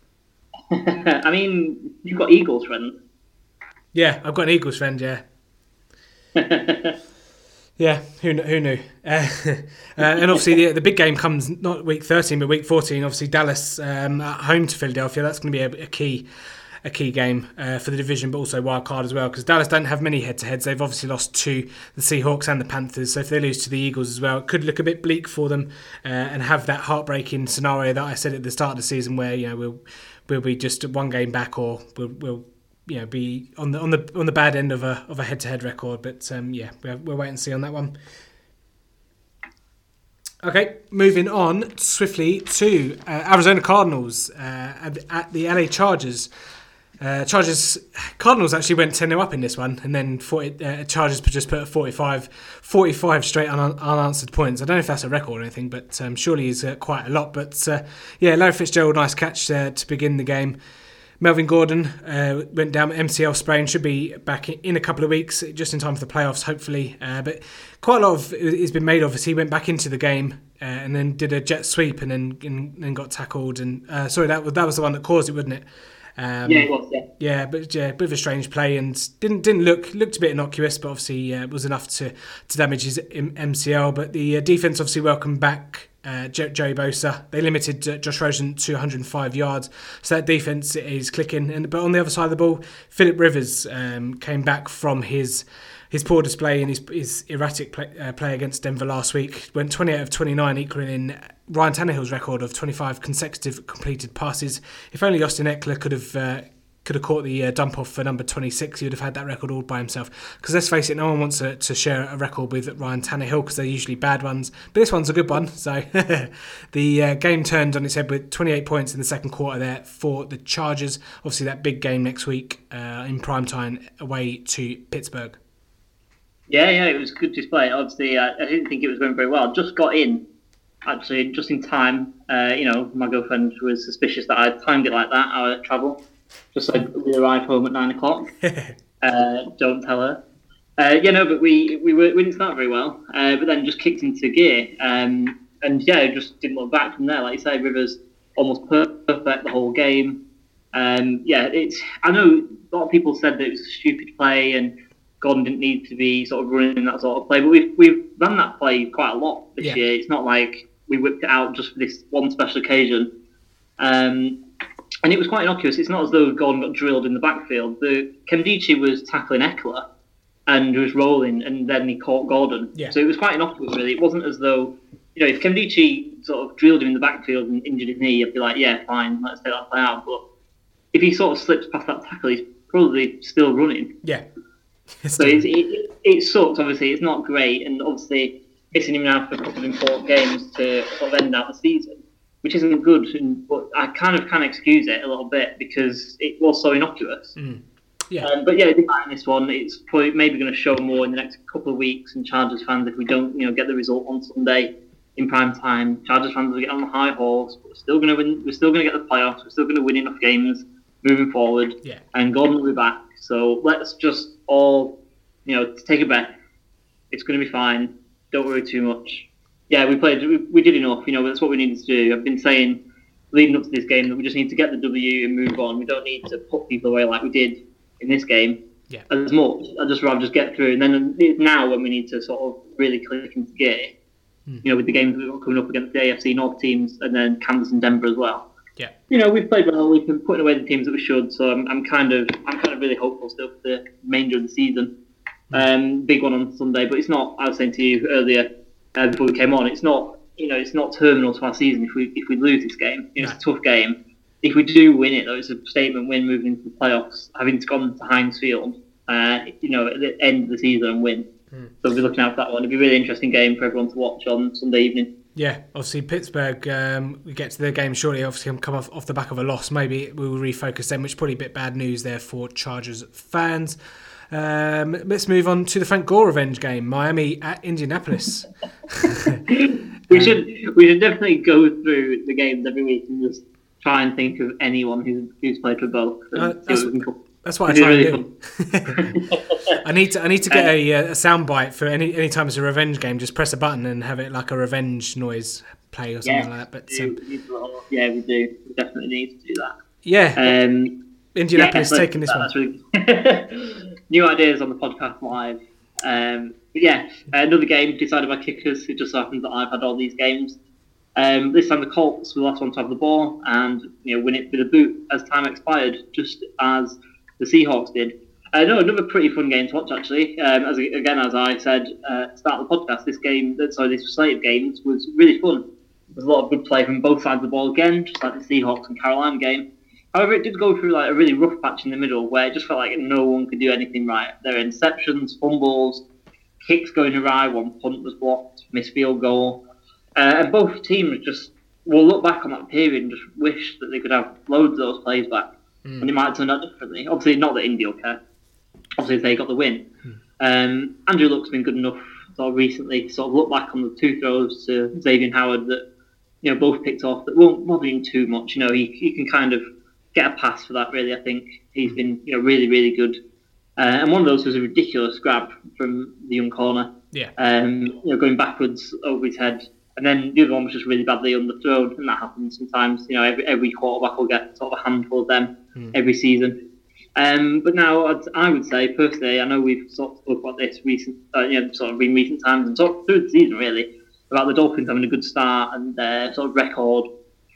S3: I mean, you've got Eagles friends.
S2: Yeah, I've got an Eagles friend. Yeah. Yeah, who who knew? Uh, uh, and obviously, the, the big game comes not week thirteen, but week fourteen. Obviously, Dallas um, at home to Philadelphia. That's going to be a, a key a key game uh, for the division, but also wild card as well. Because Dallas don't have many head to heads. They've obviously lost to the Seahawks and the Panthers. So if they lose to the Eagles as well, it could look a bit bleak for them uh, and have that heartbreaking scenario that I said at the start of the season, where you know we'll we'll be just one game back, or we'll, we'll you know be on the on the on the bad end of a of a head to head record. But um, yeah, we'll, we'll wait and see on that one. Okay, moving on swiftly to uh, Arizona Cardinals uh, at, at the LA Chargers. Uh, Chargers Cardinals actually went 10 0 up in this one, and then 40, uh, Chargers just put a 45, 45 straight un- unanswered points. I don't know if that's a record or anything, but um, surely is uh, quite a lot. But uh, yeah, Larry Fitzgerald, nice catch to begin the game. Melvin Gordon uh, went down MCL sprain, should be back in, a couple of weeks, just in time for the playoffs, hopefully. Uh, but quite a lot of it has been made of he went back into the game uh, and then did a jet sweep and then and, then got tackled. And uh, sorry, that was that was the one that caused it, wasn't it? Um,
S3: yeah, was. Yeah.
S2: yeah, but yeah, bit of a strange play and didn't didn't look looked a bit innocuous, but obviously uh, was enough to to damage his M- MCL. But the uh, defense obviously welcomed back uh, Joey Bosa. They limited uh, Josh Rosen to 105 yards, so that defense is clicking. And but on the other side of the ball, Philip Rivers um, came back from his his poor display and his, his erratic play, uh, play against Denver last week. Went 28 of 29, equaling in Ryan Tannehill's record of 25 consecutive completed passes. If only Austin Ekeler could have. Uh, could have caught the uh, dump off for number 26, he would have had that record all by himself. Because let's face it, no one wants to, to share a record with Ryan Tannehill because they're usually bad ones. But this one's a good one. So the uh, game turned on its head with 28 points in the second quarter there for the Chargers. Obviously, that big game next week uh, in prime time away to Pittsburgh.
S3: Yeah, yeah, it was a good display. Obviously, uh, I didn't think it was going very well. Just got in actually, just in time. Uh, you know, my girlfriend was suspicious that I'd timed it like that, our travel. Just like we arrived home at nine o'clock. uh, don't tell her. Uh, yeah, no, but we we, were, we didn't start very well, uh, but then just kicked into gear. Um, and yeah, just didn't look back from there. Like you say, Rivers almost perfect the whole game. Um, yeah, it's. I know a lot of people said that it was a stupid play and Gordon didn't need to be sort of running that sort of play, but we've we've run that play quite a lot this
S2: Yeah.
S3: year. It's not like we whipped it out just for this one special occasion. Um, and it was quite innocuous. It's not as though Gordon got drilled in the backfield. The Kemdici was tackling Ekeler and was rolling, and then he caught Gordon.
S2: Yeah.
S3: So it was quite innocuous, really. It wasn't as though, you know, if Kemdici sort of drilled him in the backfield and injured his knee, I'd be like, yeah, fine, let's take that play out. But if he sort of slips past that tackle, he's probably still running.
S2: Yeah.
S3: So it's, it, it sucks, obviously. It's not great, and obviously missing him now for a couple of important games to sort of end out the season, which isn't good. And, but I kind of can excuse it a little bit because it was so innocuous.
S2: yeah.
S3: Um, but yeah, in this one, it's probably maybe going to show more in the next couple of weeks. And Chargers fans, if we don't, you know, get the result on Sunday in prime time, Chargers fans will get on the high horse. But we're still going to win. We're still going to get the playoffs. We're still going to win enough games moving forward.
S2: Yeah.
S3: And Gordon will be back. So let's just all, you know, take a bet. It's going to be fine. Don't worry too much. Yeah, we played. We, we did enough. You know, that's what we needed to do. I've been saying leading up to this game that we just need to get the W and move on. We don't need to put people away like we did in this game
S2: Yeah.
S3: as much. I'd just rather just get through. And then now when we need to sort of really click into gear, hmm. you know, with the games we've got coming up against the AFC North teams and then Kansas and Denver as well.
S2: Yeah.
S3: You know, we've played well. We've been putting away the teams that we should. So I'm, I'm kind of, I'm kind of really hopeful still for the remainder of the season. Um, big one on Sunday, but it's not. I was saying to you earlier uh, before we came on, it's not. You know, it's not terminal to our season if we if we lose this game. You know, it's a tough game. If we do win it, though, it's a statement win moving into the playoffs. Having gone to Heinz Field, uh, you know, at the end of the season and win. So we'll be looking out for that one. It'll be a really interesting game for everyone to watch on Sunday evening.
S2: Yeah, obviously Pittsburgh. Um, we get to their game shortly. Obviously, come off, off the back of a loss. Maybe we will refocus them, which is probably a bit bad news there for Chargers fans. Um, let's move on to the Frank Gore revenge game, Miami at Indianapolis.
S3: We should we should definitely go through the games every week and just try and think of anyone who's who's played for both.
S2: Uh, that's-
S3: what we can come-
S2: That's what I try and do. I need to I need to get a, uh, a sound bite for any any time it's a revenge game. Just press a button and have it like a revenge noise play or something
S3: Yeah,
S2: like that. But
S3: we
S2: um,
S3: do- we yeah, we do. We definitely need to do that.
S2: yeah,
S3: Um,
S2: Indianapolis
S3: yeah,
S2: taking this
S3: that-
S2: one.
S3: really New ideas on the podcast live. Um, but yeah, another game decided by kickers. It just so happens that I've had all these games. Um, this time the Colts were the last one to have the ball and you know win it with a boot as time expired, just as the Seahawks did. Uh, no, another pretty fun game to watch actually. Um, as again, as I said uh, start of the podcast, this game, sorry, this slate of games was really fun. There's a lot of good play from both sides of the ball again, just like the Seahawks and Carolina game. However, it did go through like a really rough patch in the middle where it just felt like no one could do anything right. There were interceptions, fumbles, kicks going awry, one punt was blocked, missed field goal. Uh, and both teams just will look back on that period and just wish that they could have loads of those plays back. And it might have turned out differently. Obviously, not that Indy will care. Obviously, they got the win. Um, Andrew Luck's been good enough sort of recently to sort of look back on the two throws to Xavier Howard that you know both picked off that won't bother him too much. You know, he, he can kind of get a pass for that. Really, I think he's been you know really really good. Uh, and one of those was a ridiculous grab from the young corner.
S2: Yeah.
S3: Um, you know, going backwards over his head. And then the other one was just really badly underthrown, and that happens sometimes. You know, every, every quarterback will get sort of a handful of them every season. Um, but now, I'd, I would say personally, I know we've sort of spoke about this recent, uh, you know, sort of in recent times and sort of through the season really, about the Dolphins having a good start and their sort of record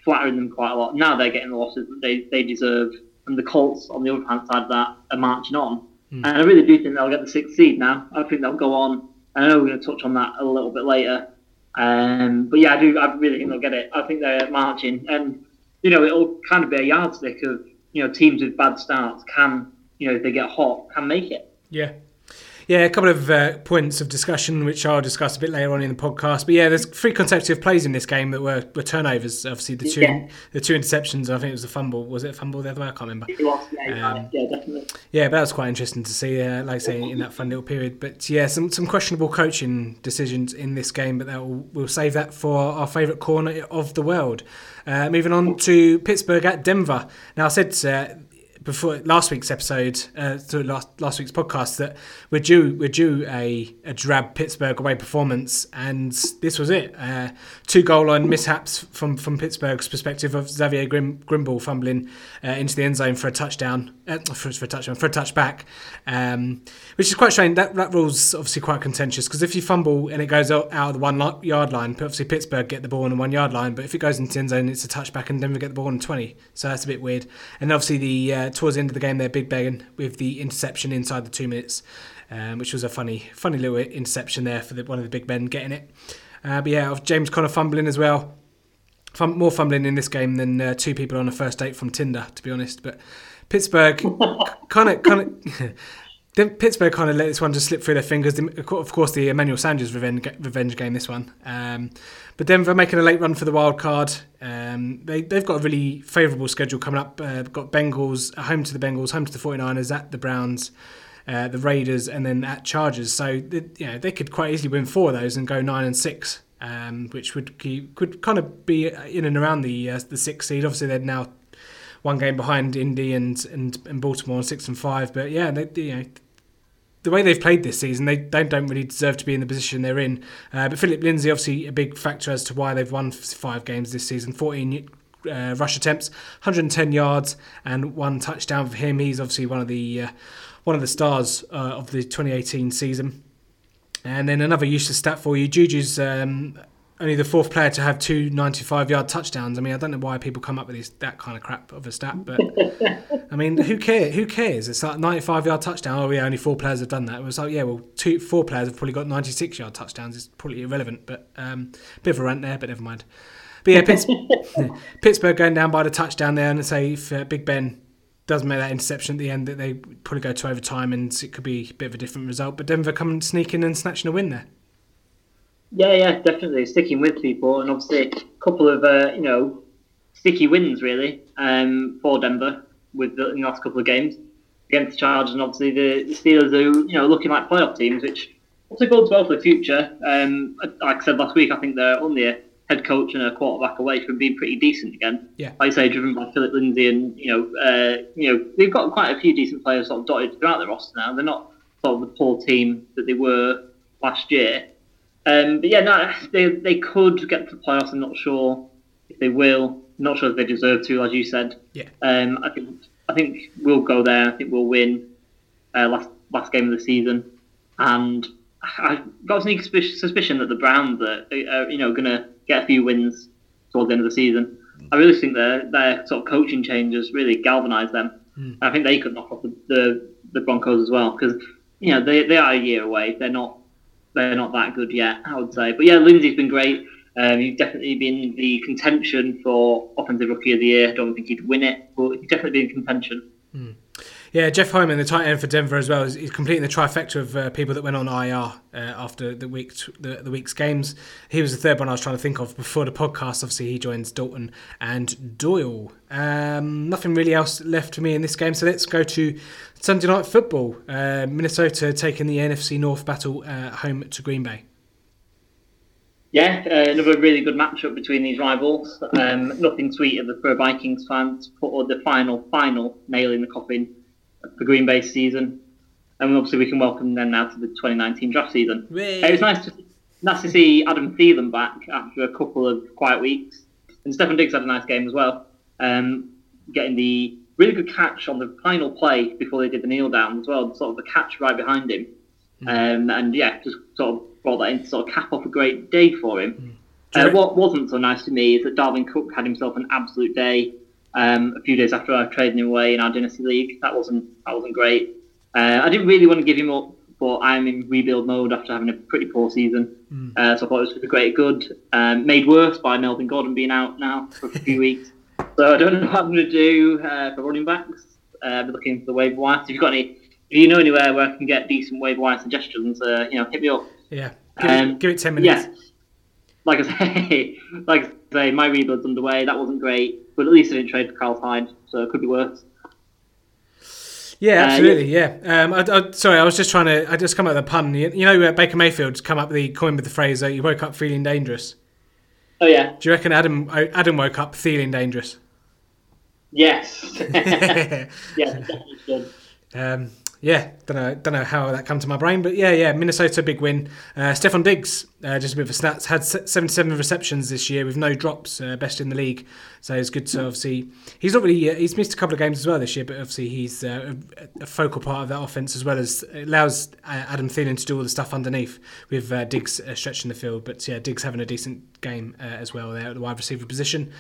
S3: flattering them quite a lot. Now they're getting the losses that they, they deserve, and the Colts on the other hand side of that are marching on. And I really do think they'll get the sixth seed now. I think they'll go on. I know we're going to touch on that a little bit later. Um, but yeah, I do. I really think they'll get it. I think they're marching, and you know, it'll kind of be a yardstick of you know teams with bad starts can you know if they get hot can make it.
S2: Yeah. Yeah, a couple of uh, points of discussion, which I'll discuss a bit later on in the podcast. But yeah, there's three consecutive plays in this game that were, were turnovers. Obviously, the two yeah. the two interceptions. I think it was a fumble. Was it a fumble the other way? I can't remember.
S3: Was. Yeah, um, yeah definitely.
S2: Yeah, but that was quite interesting to see. Uh, like I say, in that fun little period. But yeah, some some questionable coaching decisions in this game. But that will, we'll save that for our favourite corner of the world. Uh, moving on to Pittsburgh at Denver. Now I said. Uh, before last week's episode, uh, so last last week's podcast, that we're due we're due a, a drab Pittsburgh away performance, and this was it. Uh, two goal line mishaps from from Pittsburgh's perspective of Xavier Grim, Grimble fumbling uh, into the end zone for a touchdown, uh, for, for, a touchdown for a touchback, um, which is quite strange. That that rule's obviously quite contentious because if you fumble and it goes out, out of the one yard line, obviously Pittsburgh get the ball on the one yard line, but if it goes into the end zone, it's a touchback and Denver get the ball on twenty. So that's a bit weird. And obviously the uh, towards the end of the game there, Big Ben with the interception inside the two minutes, um, which was a funny, funny little interception there for the, one of the big men getting it. Uh, but yeah, of James Conner fumbling as well. Fum- more fumbling in this game than uh, two people on a first date from Tinder, to be honest. But Pittsburgh kind of, of. Pittsburgh kind of let this one just slip through their fingers. Of course, the Emmanuel Sanders revenge, revenge game, this one. Um, but Denver making a late run for the wild card. Um, they, they've got a really favourable schedule coming up. Uh, got Bengals, home to the Bengals, home to the 49ers, at the Browns, uh, the Raiders, and then at Chargers. So they, you know, they could quite easily win four of those and go 9 and 6. Um, which would keep, could kind of be in and around the uh, the sixth seed. Obviously, they're now one game behind Indy and and, and Baltimore on six and five. But yeah, they, you know the way they've played this season, they, they don't really deserve to be in the position they're in. Uh, but Philip Lindsay, obviously, a big factor as to why they've won five games this season. 14 uh, rush attempts, 110 yards, and one touchdown for him. He's obviously one of the uh, one of the stars uh, of the 2018 season. And then another useless stat for you: Juju's um, only the fourth player to have two 95 yard touchdowns. I mean, I don't know why people come up with this, that kind of crap of a stat, but I mean, who cares? Who cares? It's like 95 yard touchdown. Oh, yeah, only four players have done that. It was like, yeah, well, two, four players have probably got 96 yard touchdowns. It's probably irrelevant, but um, bit of a rant there, but never mind. But yeah, Pitts, Pittsburgh going down by the touchdown there, and say if uh, Big Ben does make that interception at the end, that they probably go to overtime, and it could be a bit of a different result. But Denver coming sneaking and snatching a win there.
S3: Yeah, yeah, definitely sticking with people, and obviously a couple of uh, you know sticky wins really um, for Denver with the, the, last couple of games against the Chargers, and obviously the, Steelers are you know looking like playoff teams, which also bodes well for the future. Um, like I said last week, I think they're only a head coach and a quarterback away from being pretty decent again.
S2: Yeah,
S3: like I say, driven by Philip Lindsay, and you know, uh, you know, they've got quite a few decent players sort of dotted throughout the roster now. They're not sort of the poor team that they were last year. Um, but yeah, no, they they could get to the playoffs. I'm not sure if they will. not sure if they deserve to, as you said.
S2: Yeah.
S3: Um, I think I think we'll go there. I think we'll win uh, last last game of the season, and I've got a sneaky suspicion that the Browns are, are you know going to get a few wins towards the end of the season. I really think their their sort of coaching changes really galvanised them. Mm. I think they could knock off the, the, the Broncos as well because you know they, they are a year away. They're not they're not that good yet, I would say. But yeah, Lindsay's been great. Um, he's definitely been the contention for Offensive Rookie of the Year. I don't think he'd win it, but he's definitely been in contention.
S2: Mm. Yeah, Jeff Heuerman, the tight end for Denver as well, is completing the trifecta of uh, people that went on IR uh, after the week the, the, week's games. He was the third one I was trying to think of before the podcast. Obviously, he joins Dalton and Doyle. Um, nothing really else left for me in this game, so let's go to Sunday night football. Uh, Minnesota taking the NFC North battle uh, home to Green Bay.
S3: Yeah, uh, another really good matchup between these rivals. Um, nothing sweeter for a Vikings fan to put the final, final nail in the coffin for Green Bay season. And obviously, we can welcome them now to the 2019 draft season. It was nice to, nice to see Adam Thielen back after a couple of quiet weeks. And Stefon Diggs had a nice game as well, um, getting the really good catch on the final play before they did the kneel down as well, sort of the catch right behind him. Mm. Um, and yeah, just sort of brought that in to sort of cap off a great day for him. Mm. Uh, what wasn't so nice to me is that Dalvin Cook had himself an absolute day um, a few days after I traded him away in our dynasty league. That wasn't that wasn't great. Uh, I didn't really want to give him up, but I'm in rebuild mode after having a pretty poor season. Mm. Uh, so I thought it was for the great good. Um, made worse by Melvin Gordon being out now for a few weeks. So I don't know what I'm going to do uh, for running backs. Uh, be looking for the waiver wire. So if you've got any if you know anywhere where I can get decent wave wire suggestions, uh, you know, hit me up.
S2: Yeah, give,
S3: Um,
S2: it, give it ten minutes.
S3: Yeah. Like I say, like I say, my rebuild's underway. That wasn't great, but at least I didn't trade for Carl Hyde, so it could be worse.
S2: Yeah,
S3: Uh,
S2: absolutely. yeah. Um, I, I, sorry, I was just trying to. I just come up with a pun. You, you know, uh, Baker Mayfield's come up with the coin with the phrase, uh, "You woke up feeling dangerous."
S3: Oh yeah,
S2: Do you reckon Adam uh, Adam woke up feeling dangerous?
S3: yes, yeah, definitely should.
S2: Um, yeah, don't know, don't know how that come to my brain, but yeah, yeah, Minnesota big win. Uh, Stefon Diggs, uh, just a bit of a stats, had 77 receptions this year with no drops, uh, best in the league. So it's good to obviously. He's not really. Uh, he's missed a couple of games as well this year, but obviously he's uh, a, a focal part of that offense as well as it allows uh, Adam Thielen to do all the stuff underneath with uh, Diggs uh, stretching the field. But yeah, Diggs having a decent game uh, as well there at the wide receiver position.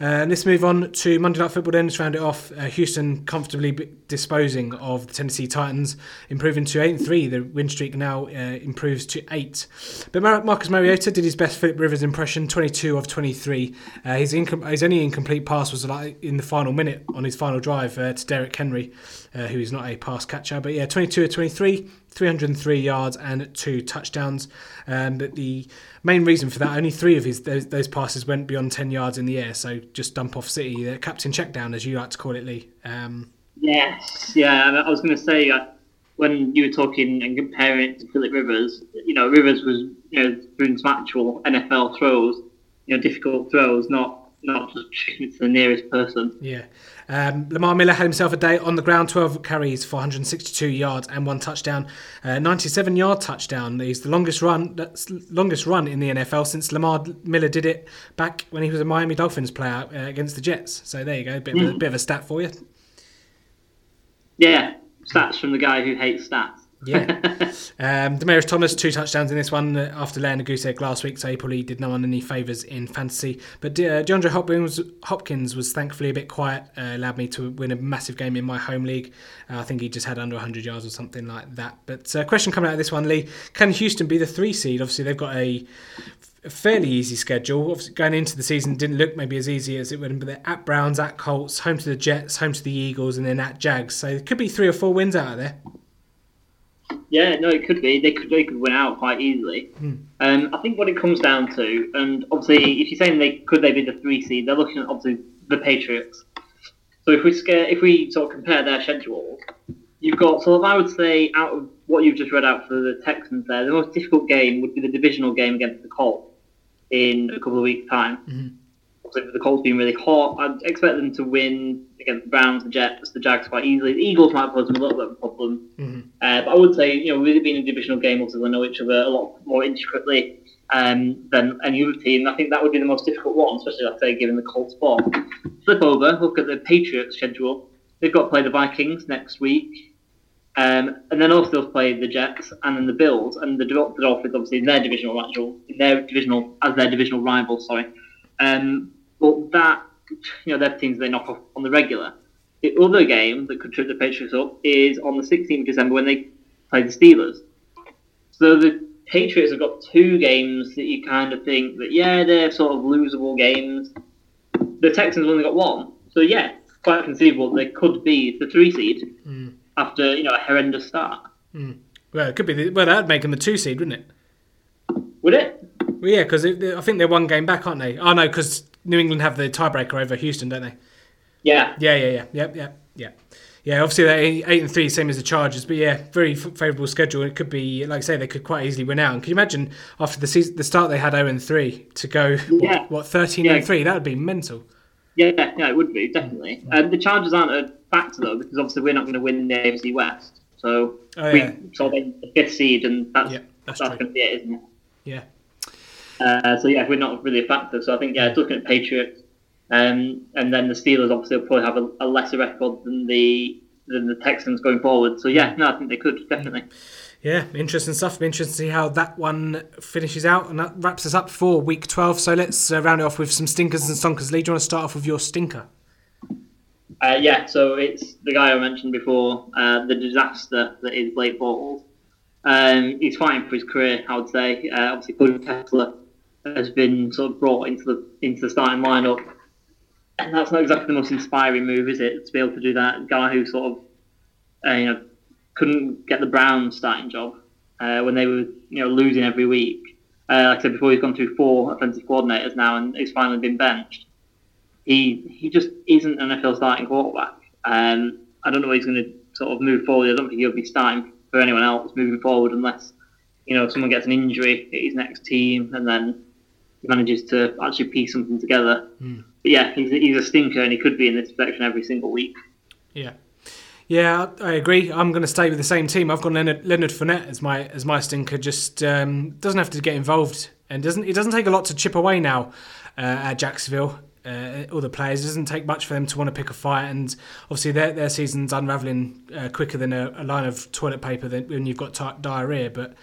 S2: Uh, let's move on to Monday Night Football then. Let's round it off. Uh, Houston comfortably b- disposing of the Tennessee Titans, improving to 8 and 3. The win streak now uh, improves to 8. But Mar- Marcus Mariota did his best Philip Rivers impression, 22 of 23. Uh, his, incom- his only incomplete pass was like in the final minute on his final drive uh, to Derrick Henry, who is not a pass catcher. But yeah, 22 of 23. 303 yards and two touchdowns. Um, but the main reason for that, only three of his those, those passes went beyond 10 yards in the air. So just dump off City, the captain check down, as you like to call it, Lee. Um,
S3: Yes, yeah. I was going to say uh, when you were talking and comparing it to Philip Rivers, you know, Rivers was you know doing some actual NFL throws, you know, difficult throws, not not just to the nearest person.
S2: yeah. Um, Lamar Miller had himself a day on the ground, 12 carries for 162 yards and one touchdown, uh, 97 yard touchdown. He's the longest run that's longest run in the NFL since Lamar Miller did it back when he was a Miami Dolphins player uh, against the Jets. So there you go, bit of, a, bit of a stat for you.
S3: Yeah, stats from the guy who hates stats.
S2: Yeah. Um, Demaryius Thomas, two touchdowns in this one uh, after laying a goose egg last week, so he probably did no one any favours in fantasy. But uh, DeAndre Hopkins, Hopkins was thankfully a bit quiet, uh, allowed me to win a massive game in my home league. Uh, I think he just had under 100 yards or something like that. But uh, question coming out of this one, Lee: Can Houston be the three seed? Obviously, they've got a a fairly easy schedule. Obviously, going into the season didn't look maybe as easy as it would, but they're at Browns, at Colts, home to the Jets, home to the Eagles, and then at Jags. So it could be three or four wins out of there.
S3: Yeah, no, it could be. They could they could win out quite easily. Um, I think what it comes down to, and obviously, if you're saying they could they be the three seed, they're looking at obviously the Patriots. So if we scare, if we sort of compare their schedules, you've got sort of I would say out of what you've just read out for the Texans, there the most difficult game would be the divisional game against the Colts in a couple of weeks' time. Obviously, with the Colts being really hot, I'd expect them to win against the Browns, the Jets, the Jags quite easily. The Eagles might pose them a little bit of a problem. Uh, but I would say, you know, with it being a divisional game, obviously they know each other a lot more intricately um, than any other team. I think that would be the most difficult one, especially, like I say, given the Colts form. Flip over, look at the Patriots schedule. They've got to play the Vikings next week. Um, and then also they'll play the Jets and then the Bills, and the, the Dolphins obviously in their divisional rival, in their divisional as their divisional rival. Sorry, um, but that you know they're teams they knock off on the regular. The other game that could trip the Patriots up is on the 16th of December when they play the Steelers. So the Patriots have got two games that you kind of think that yeah they're sort of losable games. The Texans only got one, so yeah, quite conceivable they could be the three seed hmm. after you know a horrendous start. Hmm.
S2: Well, it could be. The, well, that'd make them the two seed, wouldn't it?
S3: Would it?
S2: Well, yeah, because I think they're one game back, aren't they? Oh no, because New England have the tiebreaker over Houston, don't they?
S3: Yeah.
S2: Yeah, yeah, yeah, yep, yep, yeah. Yeah, obviously they're eight, and three, same as the Chargers, but yeah, very f- favourable schedule. It could be, like I say, they could quite easily win out. And can you imagine after the season, the start they had zero and three to go
S3: Yeah.
S2: what, thirteen and three? That would be mental.
S3: Yeah, yeah, it would be definitely. Um, the Chargers aren't a factor though because obviously we're not going to win the AFC West, so
S2: Oh,
S3: we
S2: yeah.
S3: sort the fifth seed, and that's
S2: Yeah, that's
S3: that's, going to be it, isn't it?
S2: Yeah,
S3: Uh, so yeah, we're not really a factor. So I think yeah, looking at Patriots, um, and then the Steelers obviously will probably have a, a lesser record than the than the Texans going forward. So yeah, no, I think they could definitely.
S2: yeah, interesting stuff. Be interesting to see how that one finishes out, and that wraps us up for week twelve. So let's uh, round it off with some stinkers and stonkers. Lee, do you want to start off with your stinker?
S3: Uh, yeah, so it's the guy I mentioned before, uh, the disaster that is Blake Bortles. Um, he's fighting for his career, I would say. Uh, obviously, Cody Kessler has been sort of brought into the into the starting lineup, and that's not exactly the most inspiring move, is it? To be able to do that, guy who sort of uh, you know couldn't get the Browns starting job uh, when they were you know losing every week. Uh, like I said before, he's gone through four offensive coordinators now, and he's finally been benched. He he just isn't an NFL starting quarterback. Um, I don't know he's going to sort of move forward. I don't think he'll be starting for anyone else moving forward unless you know someone gets an injury at his next team, and then he manages to actually piece something together. Mm. But yeah, he's, he's a stinker, and he could be in this section every single week.
S2: Yeah. Yeah, I agree. I'm going to stay with the same team. I've got Leonard, Leonard Fournette as my as my stinker. Just um, doesn't have to get involved, and doesn't it doesn't take a lot to chip away now uh, at Jacksonville. Uh, all the players it doesn't take much for them to want to pick a fight, and obviously their their season's unraveling uh, quicker than a, a, line of toilet paper when you've got t- diarrhea. But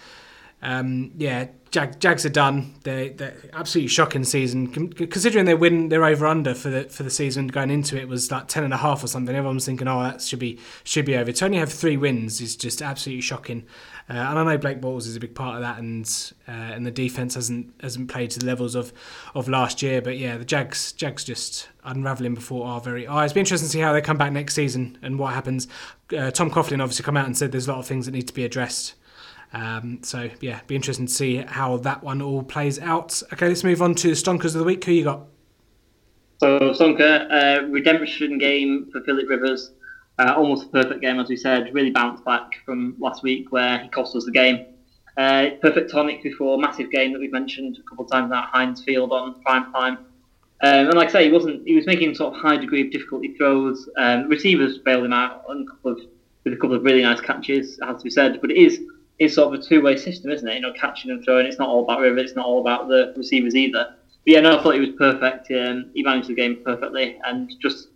S2: um, yeah, Jag, Jags are done. They they're absolutely shocking season. Considering they win, they're over under for the for the season going into it was like ten and a half or something. Everyone's thinking, oh, that should be should be over. To only have three wins is just absolutely shocking. Uh, and I know Blake Bortles is a big part of that, and uh, and the defense hasn't hasn't played to the levels of, of last year. But yeah, the Jags Jags just unraveling before our very eyes. Be interesting to see how they come back next season and what happens. Uh, Tom Coughlin obviously come out and said there's a lot of things that need to be addressed. Um, so yeah, be interesting to see how that one all plays out. Okay, let's move on to the Stonkers of the week. Who you got?
S3: So Stonker, uh, redemption game for Philip Rivers. Uh, almost a perfect game, as we said. Really bounced back from last week where he cost us the game. Uh, perfect tonic before massive game that we've mentioned a couple of times at Heinz Field on prime time. Um, and like I say, he wasn't. He was making sort of high degree of difficulty throws. Um, receivers bailed him out on a couple of with a couple of really nice catches, has to be said. But it is is sort of a two way system, isn't it? You know, catching and throwing. It's not all about River. It's not all about the receivers either. But yeah, no, I thought he was perfect. Um, he managed the game perfectly and just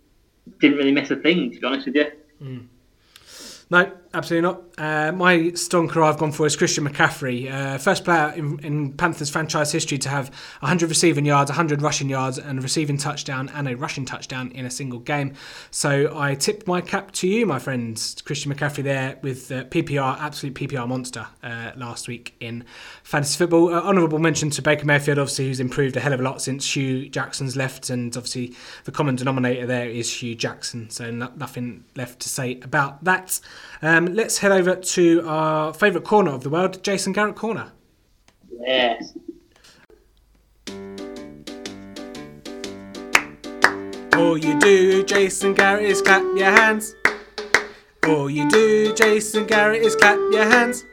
S3: didn't really miss a thing. To be honest with you.
S2: Mm. No, absolutely not. Uh, my stonker I've gone for is Christian McCaffrey, uh, first player in, in, Panthers franchise history to have 100 receiving yards, 100 rushing yards, and a receiving touchdown and a rushing touchdown in a single game. So I tip my cap to you, my friends. Christian McCaffrey there with uh, PPR, absolute PPR monster uh, last week in fantasy football. Uh, honourable mention to Baker Mayfield, obviously, who's improved a hell of a lot since Hue Jackson's left, and obviously the common denominator there is Hue Jackson. So no, nothing left to say about that. Um, Um, let's head over to our favourite corner of the world, Jason Garrett Corner.
S3: Yes.
S2: All you do, Jason Garrett, is clap your hands. All you do, Jason Garrett, is clap your hands.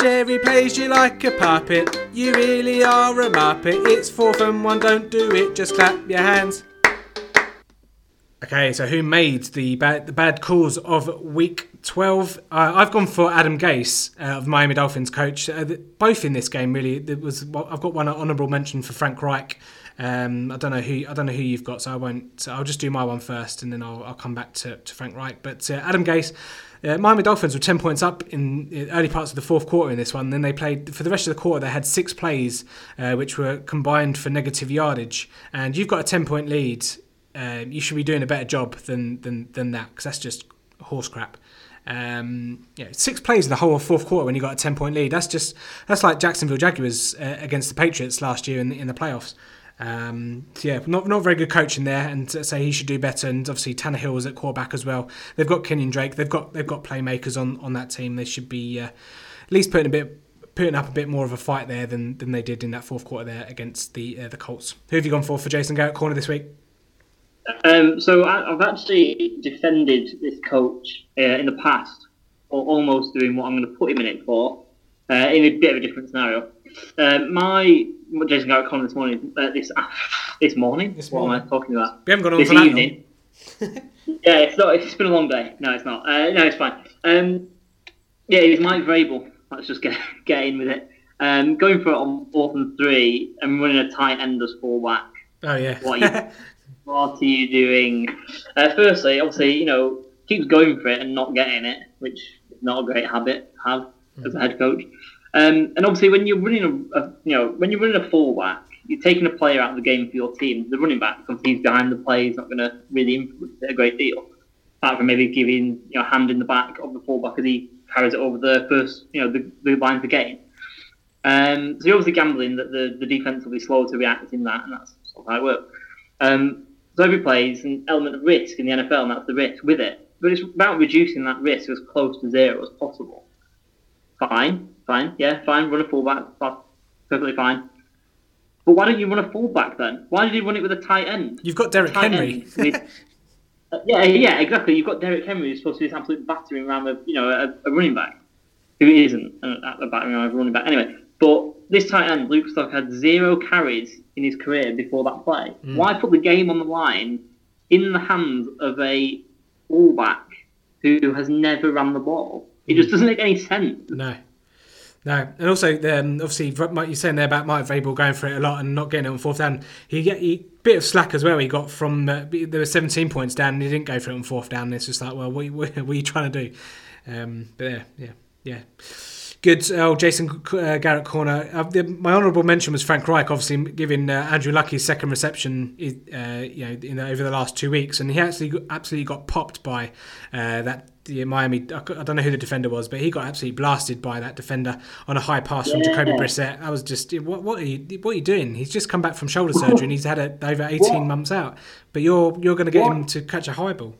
S2: Jerry plays you like a puppet. You really are a muppet. It's fourth and one, don't do it, just clap your hands. Okay, so who made the bad the bad calls of week twelve? Uh, I've gone for Adam Gase uh, of Miami Dolphins coach. Uh, both in this game, really. There was I've got one honourable mention for Frank Reich. Um, I don't know who I don't know who you've got, so I won't. I'll just do my one first, and then I'll, I'll come back to, to Frank Reich. But uh, Adam Gase. Uh, Miami Dolphins were 10 points up in, in early parts of the fourth quarter in this one. Then they played, for the rest of the quarter, they had six plays uh, which were combined for negative yardage. And you've got a 10 point lead uh, you should be doing a better job than than, than that because that's just horse crap. Um, yeah, six plays in the whole fourth quarter when you got a ten point lead. That's just that's like Jacksonville Jaguars uh, against the Patriots last year in the, in the playoffs. Um, so yeah, not not very good coaching there, and say he should do better. And obviously Tannehill was at quarterback as well. They've got Kenyon Drake. They've got they've got playmakers on, on that team. They should be uh, at least putting a bit putting up a bit more of a fight there than, than they did in that fourth quarter there against the uh, the Colts. Who have you gone for for Jason Garrett corner this week?
S3: Um, so I, have actually defended this coach uh, in the past, or almost doing what I'm going to put him in it for, uh, in a bit of a different scenario. Uh, my Jason Garrett Connor this morning, uh, this this morning. This morning. What am I talking about?
S2: We haven't gone on
S3: this
S2: evening.
S3: yeah, it's not. It's been a long day. No, it's not. Uh, no, it's fine. Um, yeah, it was Mike Vrabel. Let's just get get in with it. Um, going for it on fourth and three and running a tight end as fullback.
S2: Oh yeah.
S3: What you, what are you doing? Uh, firstly, obviously, you know, keeps going for it and not getting it, which is not a great habit to have mm-hmm. as a head coach. Um, and obviously, when you're running a, a, you know, when you're running a fullback, you're taking a player out of the game for your team. The running back, because he's behind the play, he's not going to really influence it a great deal. Apart from maybe giving you know hand in the back of the fullback as he carries it over the first, you know, the, the line of the game. Um, so you're obviously gambling that the, the defense will be slow to react in that, and that's sort of how it works. Um, so every play is an element of risk in the NFL, and that's the risk with it. but it's about reducing that risk as close to zero as possible. Fine, fine, yeah, fine. Run a fullback, perfectly fine. But why don't you run a fullback then? Why did you run it with a tight end?
S2: You've got Derrick
S3: Tight
S2: Henry.
S3: with- Uh, yeah, yeah, exactly. You've got Derrick Henry who's supposed to be this absolute battering ram of, you know, a, a running back, who isn't a, a battering ram of a running back. Anyway, but this tight end, Luke Stock, had zero carries in his career before that play. Why put the game on the line in the hands of a fullback who has never ran the ball? It just doesn't make any sense.
S2: No. No, and also um, obviously Mike, you're saying there about Mike Vrabel going for it a lot and not getting it on fourth down. He get he, bit of slack as well. He got from uh, there were 17 points down and he didn't go for it on fourth down. It's just like, well, what, what, what are you trying to do? Um, but yeah, yeah, yeah. Good. Oh, Jason uh, Garrett corner. Uh, the, my honourable mention was Frank Reich, obviously giving uh, Andrew Lucky's second reception, uh, you know, in the, over the last two weeks, and he actually got, absolutely got popped by uh, that the Miami. I don't know who the defender was, but he got absolutely blasted by that defender on a high pass from Jacoby Brissett. I was just what, what are you what are you doing? He's just come back from shoulder surgery and he's had it over 18
S3: What?
S2: months out. But you're you're going to get
S3: What?
S2: him to catch a high ball.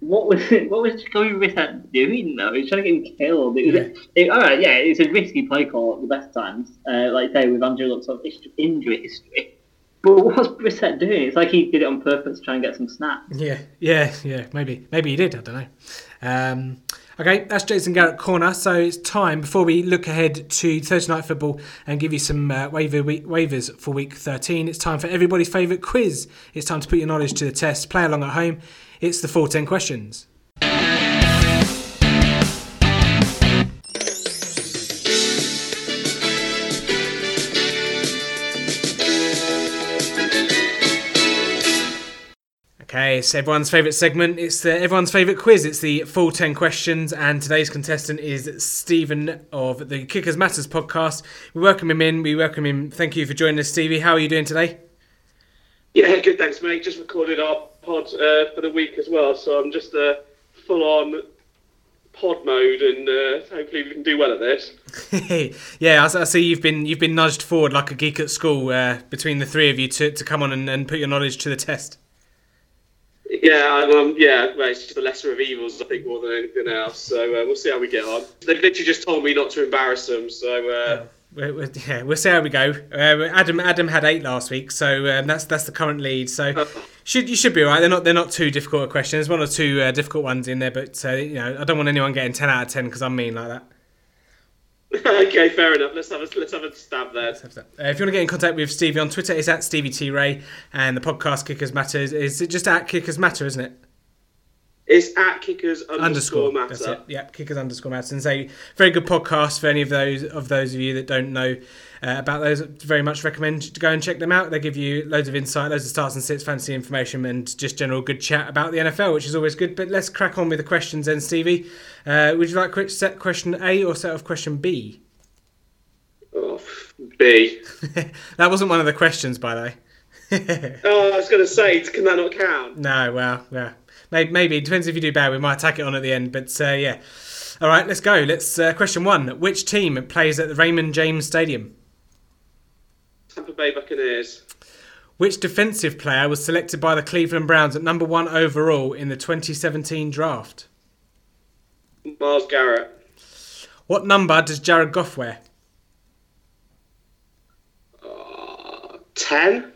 S3: What was it, what was Jacoby Brissett doing though? He was trying to get him killed. It was it, all right, yeah, it's a risky play call at the best times. Uh, like I say with Andrew Luck's sort of injury history. But what's Brissett doing? It's like he did it on purpose to try and get some snaps.
S2: Yeah, yeah, yeah. Maybe, maybe he did. I don't know. Um, okay, that's Jason Garrett corner. So it's time before we look ahead to Thursday night football and give you some uh, waiver week, waivers for week 13. It's time for everybody's favourite quiz. It's time to put your knowledge to the test. Play along at home. It's the full 10 questions. Okay, it's everyone's favourite segment. It's the, everyone's favourite quiz. It's the full 10 questions, and today's contestant is Stephen of the Kickers Matters podcast. We welcome him in. We welcome him. Thank you for joining us, Stevie. How are you doing today?
S4: Yeah, good. Thanks, mate. Just recorded our pod uh, for the week as well, so I'm just uh, full on pod mode, and uh, hopefully we can do well at this.
S2: yeah, I, I see you've been you've been nudged forward like a geek at school uh, between the three of you to, to come on and, and put your knowledge to the test.
S4: Yeah, um, yeah. Well, it's just the lesser of evils, I think, more than anything else. So uh, we'll see how we get on. They've literally just told me not to embarrass them, so uh,
S2: We're, we're- yeah, we'll see how we go. Uh, Adam Adam had eight last week, so um, that's that's the current lead. So should you should be all right. They're not they're not too difficult a question. There's one or two uh, difficult ones in there, but uh, you know I don't want anyone getting ten out of ten because I'm mean like that.
S4: okay, fair enough. Let's have a let's have a stab there.
S2: Uh, if you want to get in contact with Stevie on Twitter, it's at Stevie T Ray, and the podcast Kickers Matter is, is it just at Kickers Matter, isn't it?
S4: It's at kickers underscore,
S2: underscore
S4: matter.
S2: That's it. Yeah, kickers underscore matters. And say very good podcast for any of those of those of you that don't know uh, about those. Very much recommend to go and check them out. They give you loads of insight, loads of starts and sits, fancy information, and just general good chat about the NFL, which is always good. But let's crack on with the questions then, Stevie. Uh, would you like quick set question A or set of question B?
S4: Oh, B.
S2: that wasn't one of the questions, by the way.
S4: Oh, I was going to say, can that not count?
S2: No, well, yeah. Maybe, maybe. It depends if you do bad. We might tack it on at the end. But uh, yeah. All right, let's go. Let's uh, question one. Which team plays at the Raymond James Stadium?
S4: Tampa Bay Buccaneers.
S2: Which defensive player was selected by the Cleveland Browns at number one overall in the 2017 draft?
S4: Myles Garrett.
S2: What number does Jared Goff wear?
S4: Uh, Ten.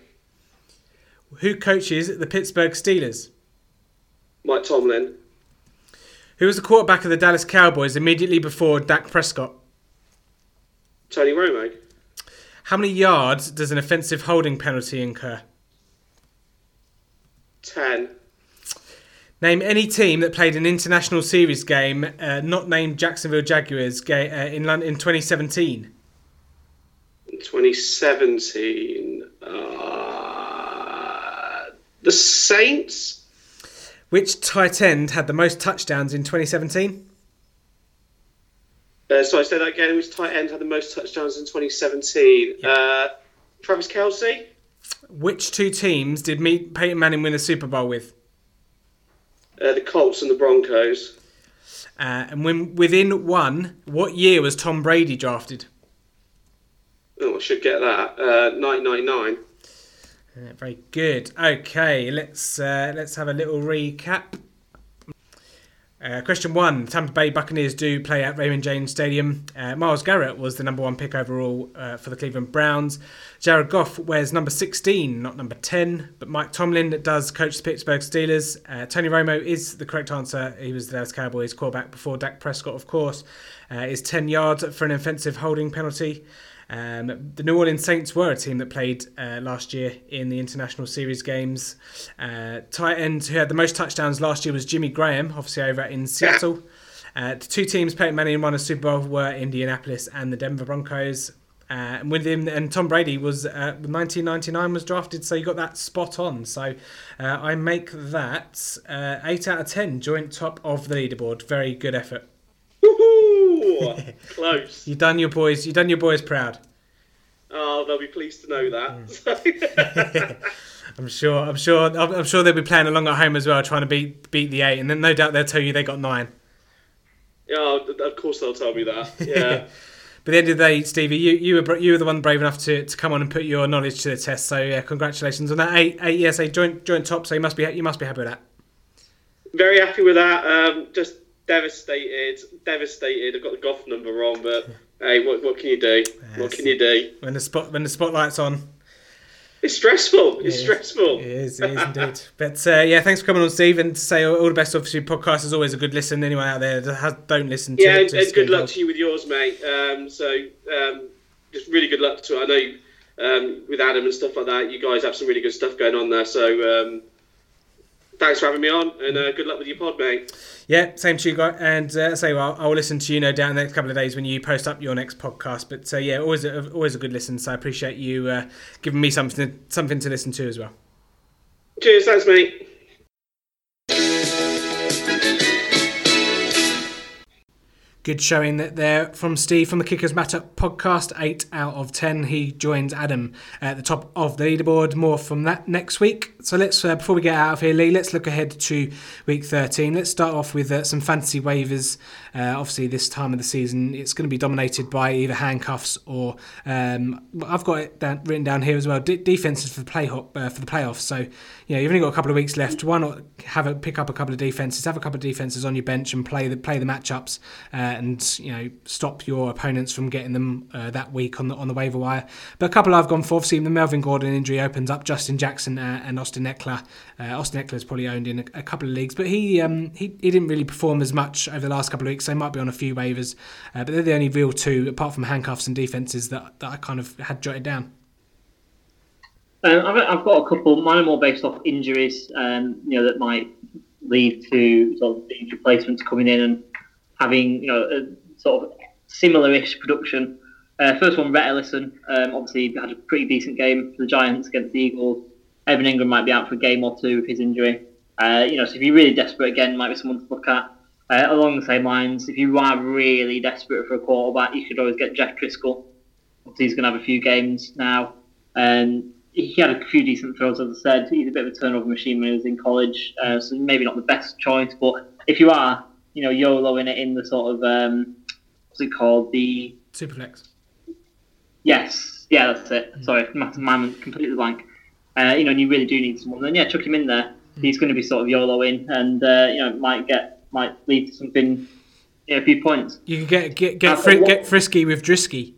S2: Who coaches the Pittsburgh Steelers?
S4: Mike Tomlin.
S2: Who was the quarterback of the Dallas Cowboys immediately before Dak Prescott?
S4: Tony Romo.
S2: How many yards does an offensive holding penalty incur?
S4: Ten.
S2: Name any team that played an international series game uh, not named Jacksonville Jaguars uh, in London in 2017.
S4: 2017. Uh, the Saints.
S2: Which tight end had the most touchdowns in 2017?
S4: Uh, I say that again. Which tight end had the most touchdowns in 2017? Uh, Travis Kelce.
S2: Which two teams did meet Peyton Manning win the Super Bowl with?
S4: Uh, the Colts and the Broncos.
S2: Uh, and when within one, what year was Tom Brady drafted?
S4: Oh, I should get that. Uh, 1999.
S2: Uh, very good. Okay, let's uh, let's have a little recap. Uh, question one Tampa Bay Buccaneers do play at Raymond James Stadium. Uh, Myles Garrett was the number one pick overall uh, for the Cleveland Browns. Jared Goff wears number 16, not number 10. But Mike Tomlin does coach the Pittsburgh Steelers. Uh, Tony Romo is the correct answer. He was the Dallas Cowboys quarterback before Dak Prescott, of course. Is 10 yards for an offensive holding penalty. Um, the New Orleans Saints were a team that played uh, last year in the International Series games. Uh, tight end who had the most touchdowns last year was Jimmy Graham, obviously over in Seattle. Uh, the two teams Peyton Manning won a Super Bowl were Indianapolis and the Denver Broncos. Uh, and with him and Tom Brady was uh, 1999 was drafted, so you got that spot on. So uh, I make that uh, eight out of ten, joint top of the leaderboard. Very good effort.
S4: Close.
S2: You done your boys. You done your boys proud.
S4: Oh, they'll be pleased to know that.
S2: I'm sure. I'm sure. I'm I'm sure they'll be playing along at home as well, trying to beat beat the eight, and then no doubt they'll tell you they got nine.
S4: yeah, of course they'll tell me that. Yeah.
S2: But at the end of the day, Stevie, you, you were you were the one brave enough to, to come on and put your knowledge to the test. So yeah, congratulations on that eight eight yes a joint joint top. So you must be you must be happy with that.
S4: Very happy with that. Um, just devastated, devastated. I've got the golf number wrong, but hey, what, what can you do? What can you do?
S2: When the spot when the spotlight's on,
S4: It's stressful. It's
S2: It
S4: stressful.
S2: It is, it is indeed. But uh, yeah, thanks for coming on, Steve, and to say all all the best. Obviously, podcast is always a good listen. Anyone out there that has, don't listen to
S4: Yeah,
S2: it,
S4: and, and good luck to you with yours, mate. Um, so, um, just really good luck to I know um, with Adam and stuff like that, you guys have some really good stuff going on there. So, um, thanks for having me on, and uh, good luck with your pod, mate.
S2: Yeah, same to you, guys. And uh, say, well, I will listen to you no doubt in the next couple of days when you post up your next podcast. But uh, yeah, always a, always a good listen. So I appreciate you uh, giving me something something to listen to as well.
S4: Cheers, thanks, mate.
S2: Good showing that there from Steve from the Kickers Matter podcast. Eight out of ten. He joins Adam at the top of the leaderboard. More from that next week. So let's uh, before we get out of here, Lee, let's look ahead to week thirteen. Let's start off with uh, some fantasy waivers. Uh, obviously, this time of the season, it's going to be dominated by either handcuffs or um, I've got it down, written down here as well. Defenses for the play uh, for the playoffs. So you know you've only got a couple of weeks left. Why not have a pick up a couple of defenses, have a couple of defenses on your bench, and play the play the matchups, uh, and you know stop your opponents from getting them uh, that week on the on the waiver wire. But a couple I've gone for. Obviously, the Melvin Gordon injury opens up Justin Jackson uh, and Austin Ekeler. Uh, Austin Ekeler is probably owned in a, a couple of leagues, but he, um, he he didn't really perform as much over the last couple of weeks. They might be on a few waivers, uh, but they're the only real two, apart from handcuffs and defenses, that, that I kind of had jotted down.
S3: Um, I've, I've got a couple. Mine are more based off injuries, um, you know, that might lead to sort of replacements coming in and having, you know, a sort of similar-ish production. Uh, first one, Rhett Ellison. Um, obviously, had a pretty decent game for the Giants against the Eagles. Evan Engram might be out for a game or two with his injury. Uh, you know, so if you're really desperate, again, might be someone to look at. Uh, along the same lines, if you are really desperate for a quarterback, you could always get Jeff Driskel. He's going to have a few games now. Um, he had a few decent throws, as I said. He's a bit of a turnover machine when he was in college, uh, so maybe not the best choice. But if you are, you know, YOLOing it in the sort of um, what's it called? The
S2: Superflex.
S3: yes, yeah, that's it. Sorry, my mind completely blank. Uh, you know, and you really do need someone. Then yeah, chuck him in there. He's going to be sort of YOLOing, and uh, you know, might get might lead to something, a few points.
S2: You can get get get,
S3: Uh,
S2: fri-
S3: what-
S2: get frisky with Drisky.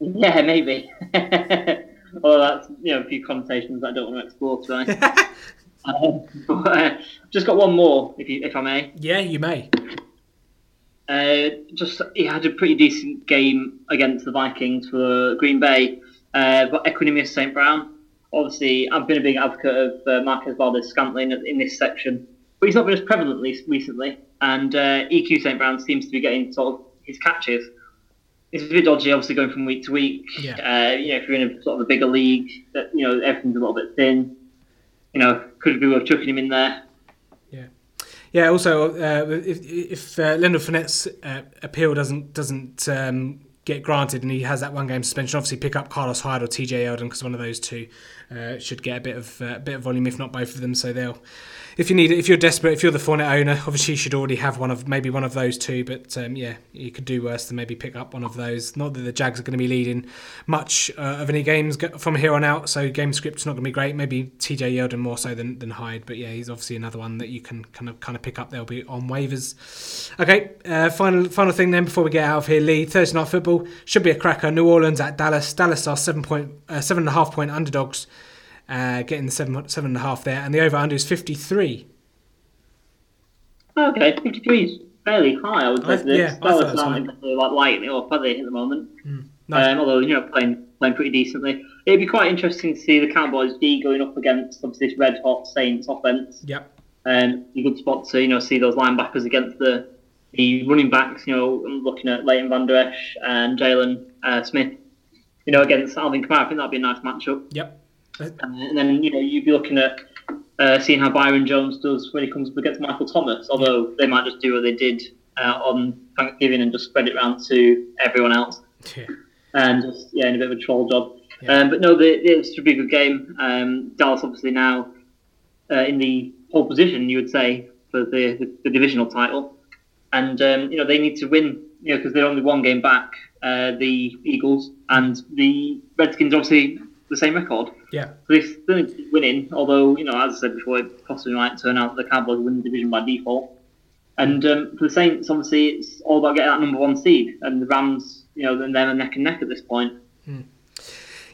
S3: Yeah, maybe. well, that's you know a few connotations I don't want to explore tonight. um, but, uh, just got one more, if you if I may.
S2: Yeah, you may.
S3: Uh, just he had a pretty decent game against the Vikings for Green Bay, uh, but Equanimeous St Brown. Obviously, I've been a big advocate of uh, Marquez Valdes Scantling in this section, but he's not been as prevalent recently. And uh, EQ St Brown seems to be getting sort of his catches. It's a bit dodgy, obviously, going from week to week.
S2: Yeah.
S3: Uh, you know, if you're in a sort of a bigger league, that you know everything's a little bit thin. You know, could it be worth chucking him in there?
S2: Yeah. yeah. Also, uh, if if uh, Leonard Fournette's uh, appeal doesn't doesn't um, get granted and he has that one game suspension, obviously pick up Carlos Hyde or TJ Yeldon because one of those two uh, should get a bit of uh, bit of volume, if not both of them. So they'll if you need it, if you're desperate, if you're the Fournette owner, obviously you should already have one of maybe one of those two. But um, yeah, you could do worse than maybe pick up one of those. Not that the Jags are going to be leading much uh, of any games from here on out, so game script's not going to be great. Maybe TJ Yeldon more so than, than Hyde, but yeah, he's obviously another one that you can kind of kind of pick up. They'll be on waivers. Okay, uh, final final thing then before we get out of here, Lee. Thursday night football should be a cracker. New Orleans at Dallas. Dallas are seven point uh, seven and a half point underdogs. Uh, getting the seven seven and a half there, and the over under is fifty three.
S3: Okay, 53 is fairly high. I would say. The
S2: yeah,
S3: Steelers aren't exactly like up, are they, at the moment?
S2: Mm, nice.
S3: um, although, you know, playing playing pretty decently. It'd be quite interesting to see the Cowboys D going up against obviously this red hot Saints offense.
S2: Yep.
S3: Um, a good spot to you know see those linebackers against the the running backs. You know, looking at Leighton Vander Esch and Jaylon uh, Smith. You know, against Alvin Kamara, I think that'd be a nice matchup.
S2: Yep.
S3: Uh, and then you know you'd be looking at uh, seeing how Byron Jones does when he comes up against Michael Thomas. Although they might just do what they did uh, on Thanksgiving and just spread it around to everyone else.
S2: Yeah.
S3: And just yeah, in a bit of a troll job.
S2: Yeah.
S3: Um, but no, the, it should be a good game. Um, Dallas obviously now uh, in the pole position, you would say, for the, the, the divisional title, and um, you know they need to win, you know, because they're only one game back. Uh, the Eagles and the Redskins obviously the same record.
S2: Yeah.
S3: So they still winning, although, you know, as I said before, it possibly might turn out that the Cowboys win the division by default. And um, for the Saints, obviously, it's all about getting that number one seed. And the Rams, you know, then they're neck and neck at this point.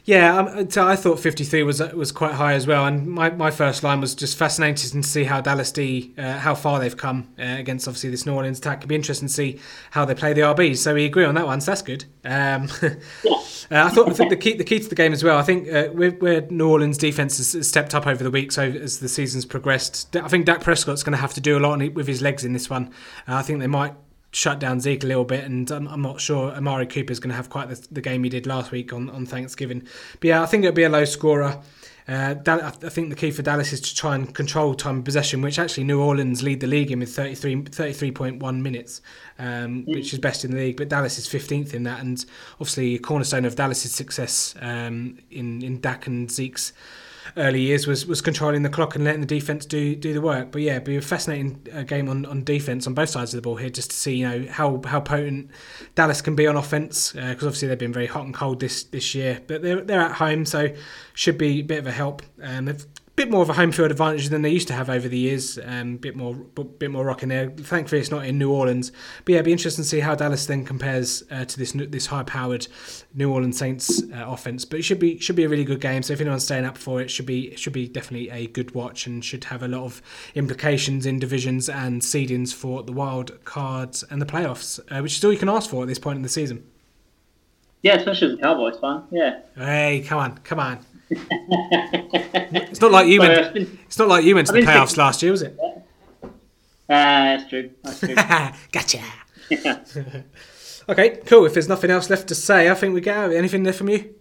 S2: Yeah, um, so I thought 53 was was quite high as well, and my, my first line was just fascinating to see how Dallas D, uh, how far they've come uh, against obviously this New Orleans attack. It'd be interesting to see how they play the RBs. So we agree on that one, so that's good. Um, uh, I thought I the key the key to the game as well. I think uh, where, New Orleans defense has, has stepped up over the week, so as the season's progressed, I think Dak Prescott's going to have to do a lot with his legs in this one. Uh, I think they might shut down Zeke a little bit, and I'm, I'm not sure Amari Cooper is going to have quite the, the, game he did last week on, on Thanksgiving. But yeah, I think it'll be a low scorer. Uh, I think the key for Dallas is to try and control time of possession, which actually New Orleans lead the league in with 33, 33.1 minutes, um, which is best in the league. But Dallas is 15th in that, and obviously a cornerstone of Dallas's success um, in in Dak and Zeke's early years was, was controlling the clock and letting the defense do do the work. But yeah, it'd be a fascinating uh, game on, on defense on both sides of the ball here, just to see you know how, how potent Dallas can be on offense because uh, obviously they've been very hot and cold this this year. But they're they're at home, so should be a bit of a help. Um, they've bit more of a home field advantage than they used to have over the years. Um, bit more, bit more rock in there. Thankfully, it's not in New Orleans. But yeah, it'd be interesting to see how Dallas then compares uh, to this this high powered New Orleans Saints uh, offense. But it should be should be a really good game. So if anyone's staying up for it, should be it should be definitely a good watch and should have a lot of implications in divisions and seedings for the wild cards and the playoffs, uh, which is all you can ask for at this point in the season.
S3: Yeah, especially as a Cowboys fan. Yeah.
S2: Hey, come on, come on. It's not like you went.
S3: Been,
S2: it's not like you went to
S3: I've
S2: the playoffs
S3: thinking-
S2: last year, was it?
S3: uh, that's true. That's true.
S2: gotcha.
S3: yeah.
S2: Okay, cool. If there's nothing else left to say, I think we get out. Anything there from you?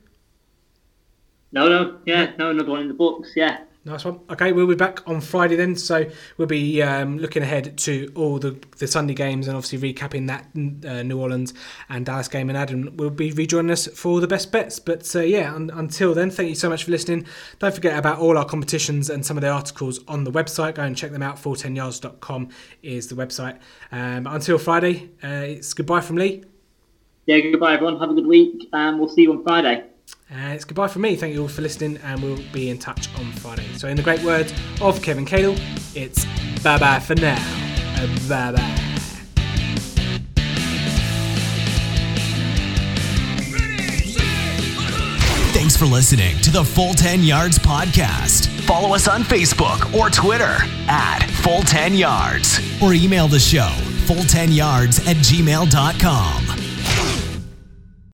S3: No, no, yeah, no, another one in the books. Yeah.
S2: Nice one. Okay, we'll be back on Friday then. So we'll be um, looking ahead to all the, the Sunday games and obviously recapping that uh, New Orleans and Dallas game. And Adam will be rejoining us for the best bets. But uh, yeah, un- until then, thank you so much for listening. Don't forget about all our competitions and some of the articles on the website. Go and check them out. full10yards.com is the website. Um, until Friday, uh, it's goodbye from Lee.
S3: Yeah, goodbye, everyone. Have a good week, and we'll see you on Friday.
S2: Uh, it's goodbye from me. Thank you all for listening, and we'll be in touch on Friday. So, in the great words of Kevin Cadle, it's bye bye for now. Bye bye.
S1: Thanks for listening to the Full 10 Yards Podcast. Follow us on Facebook or Twitter at Full 10 Yards or email the show full10yards at gmail.com.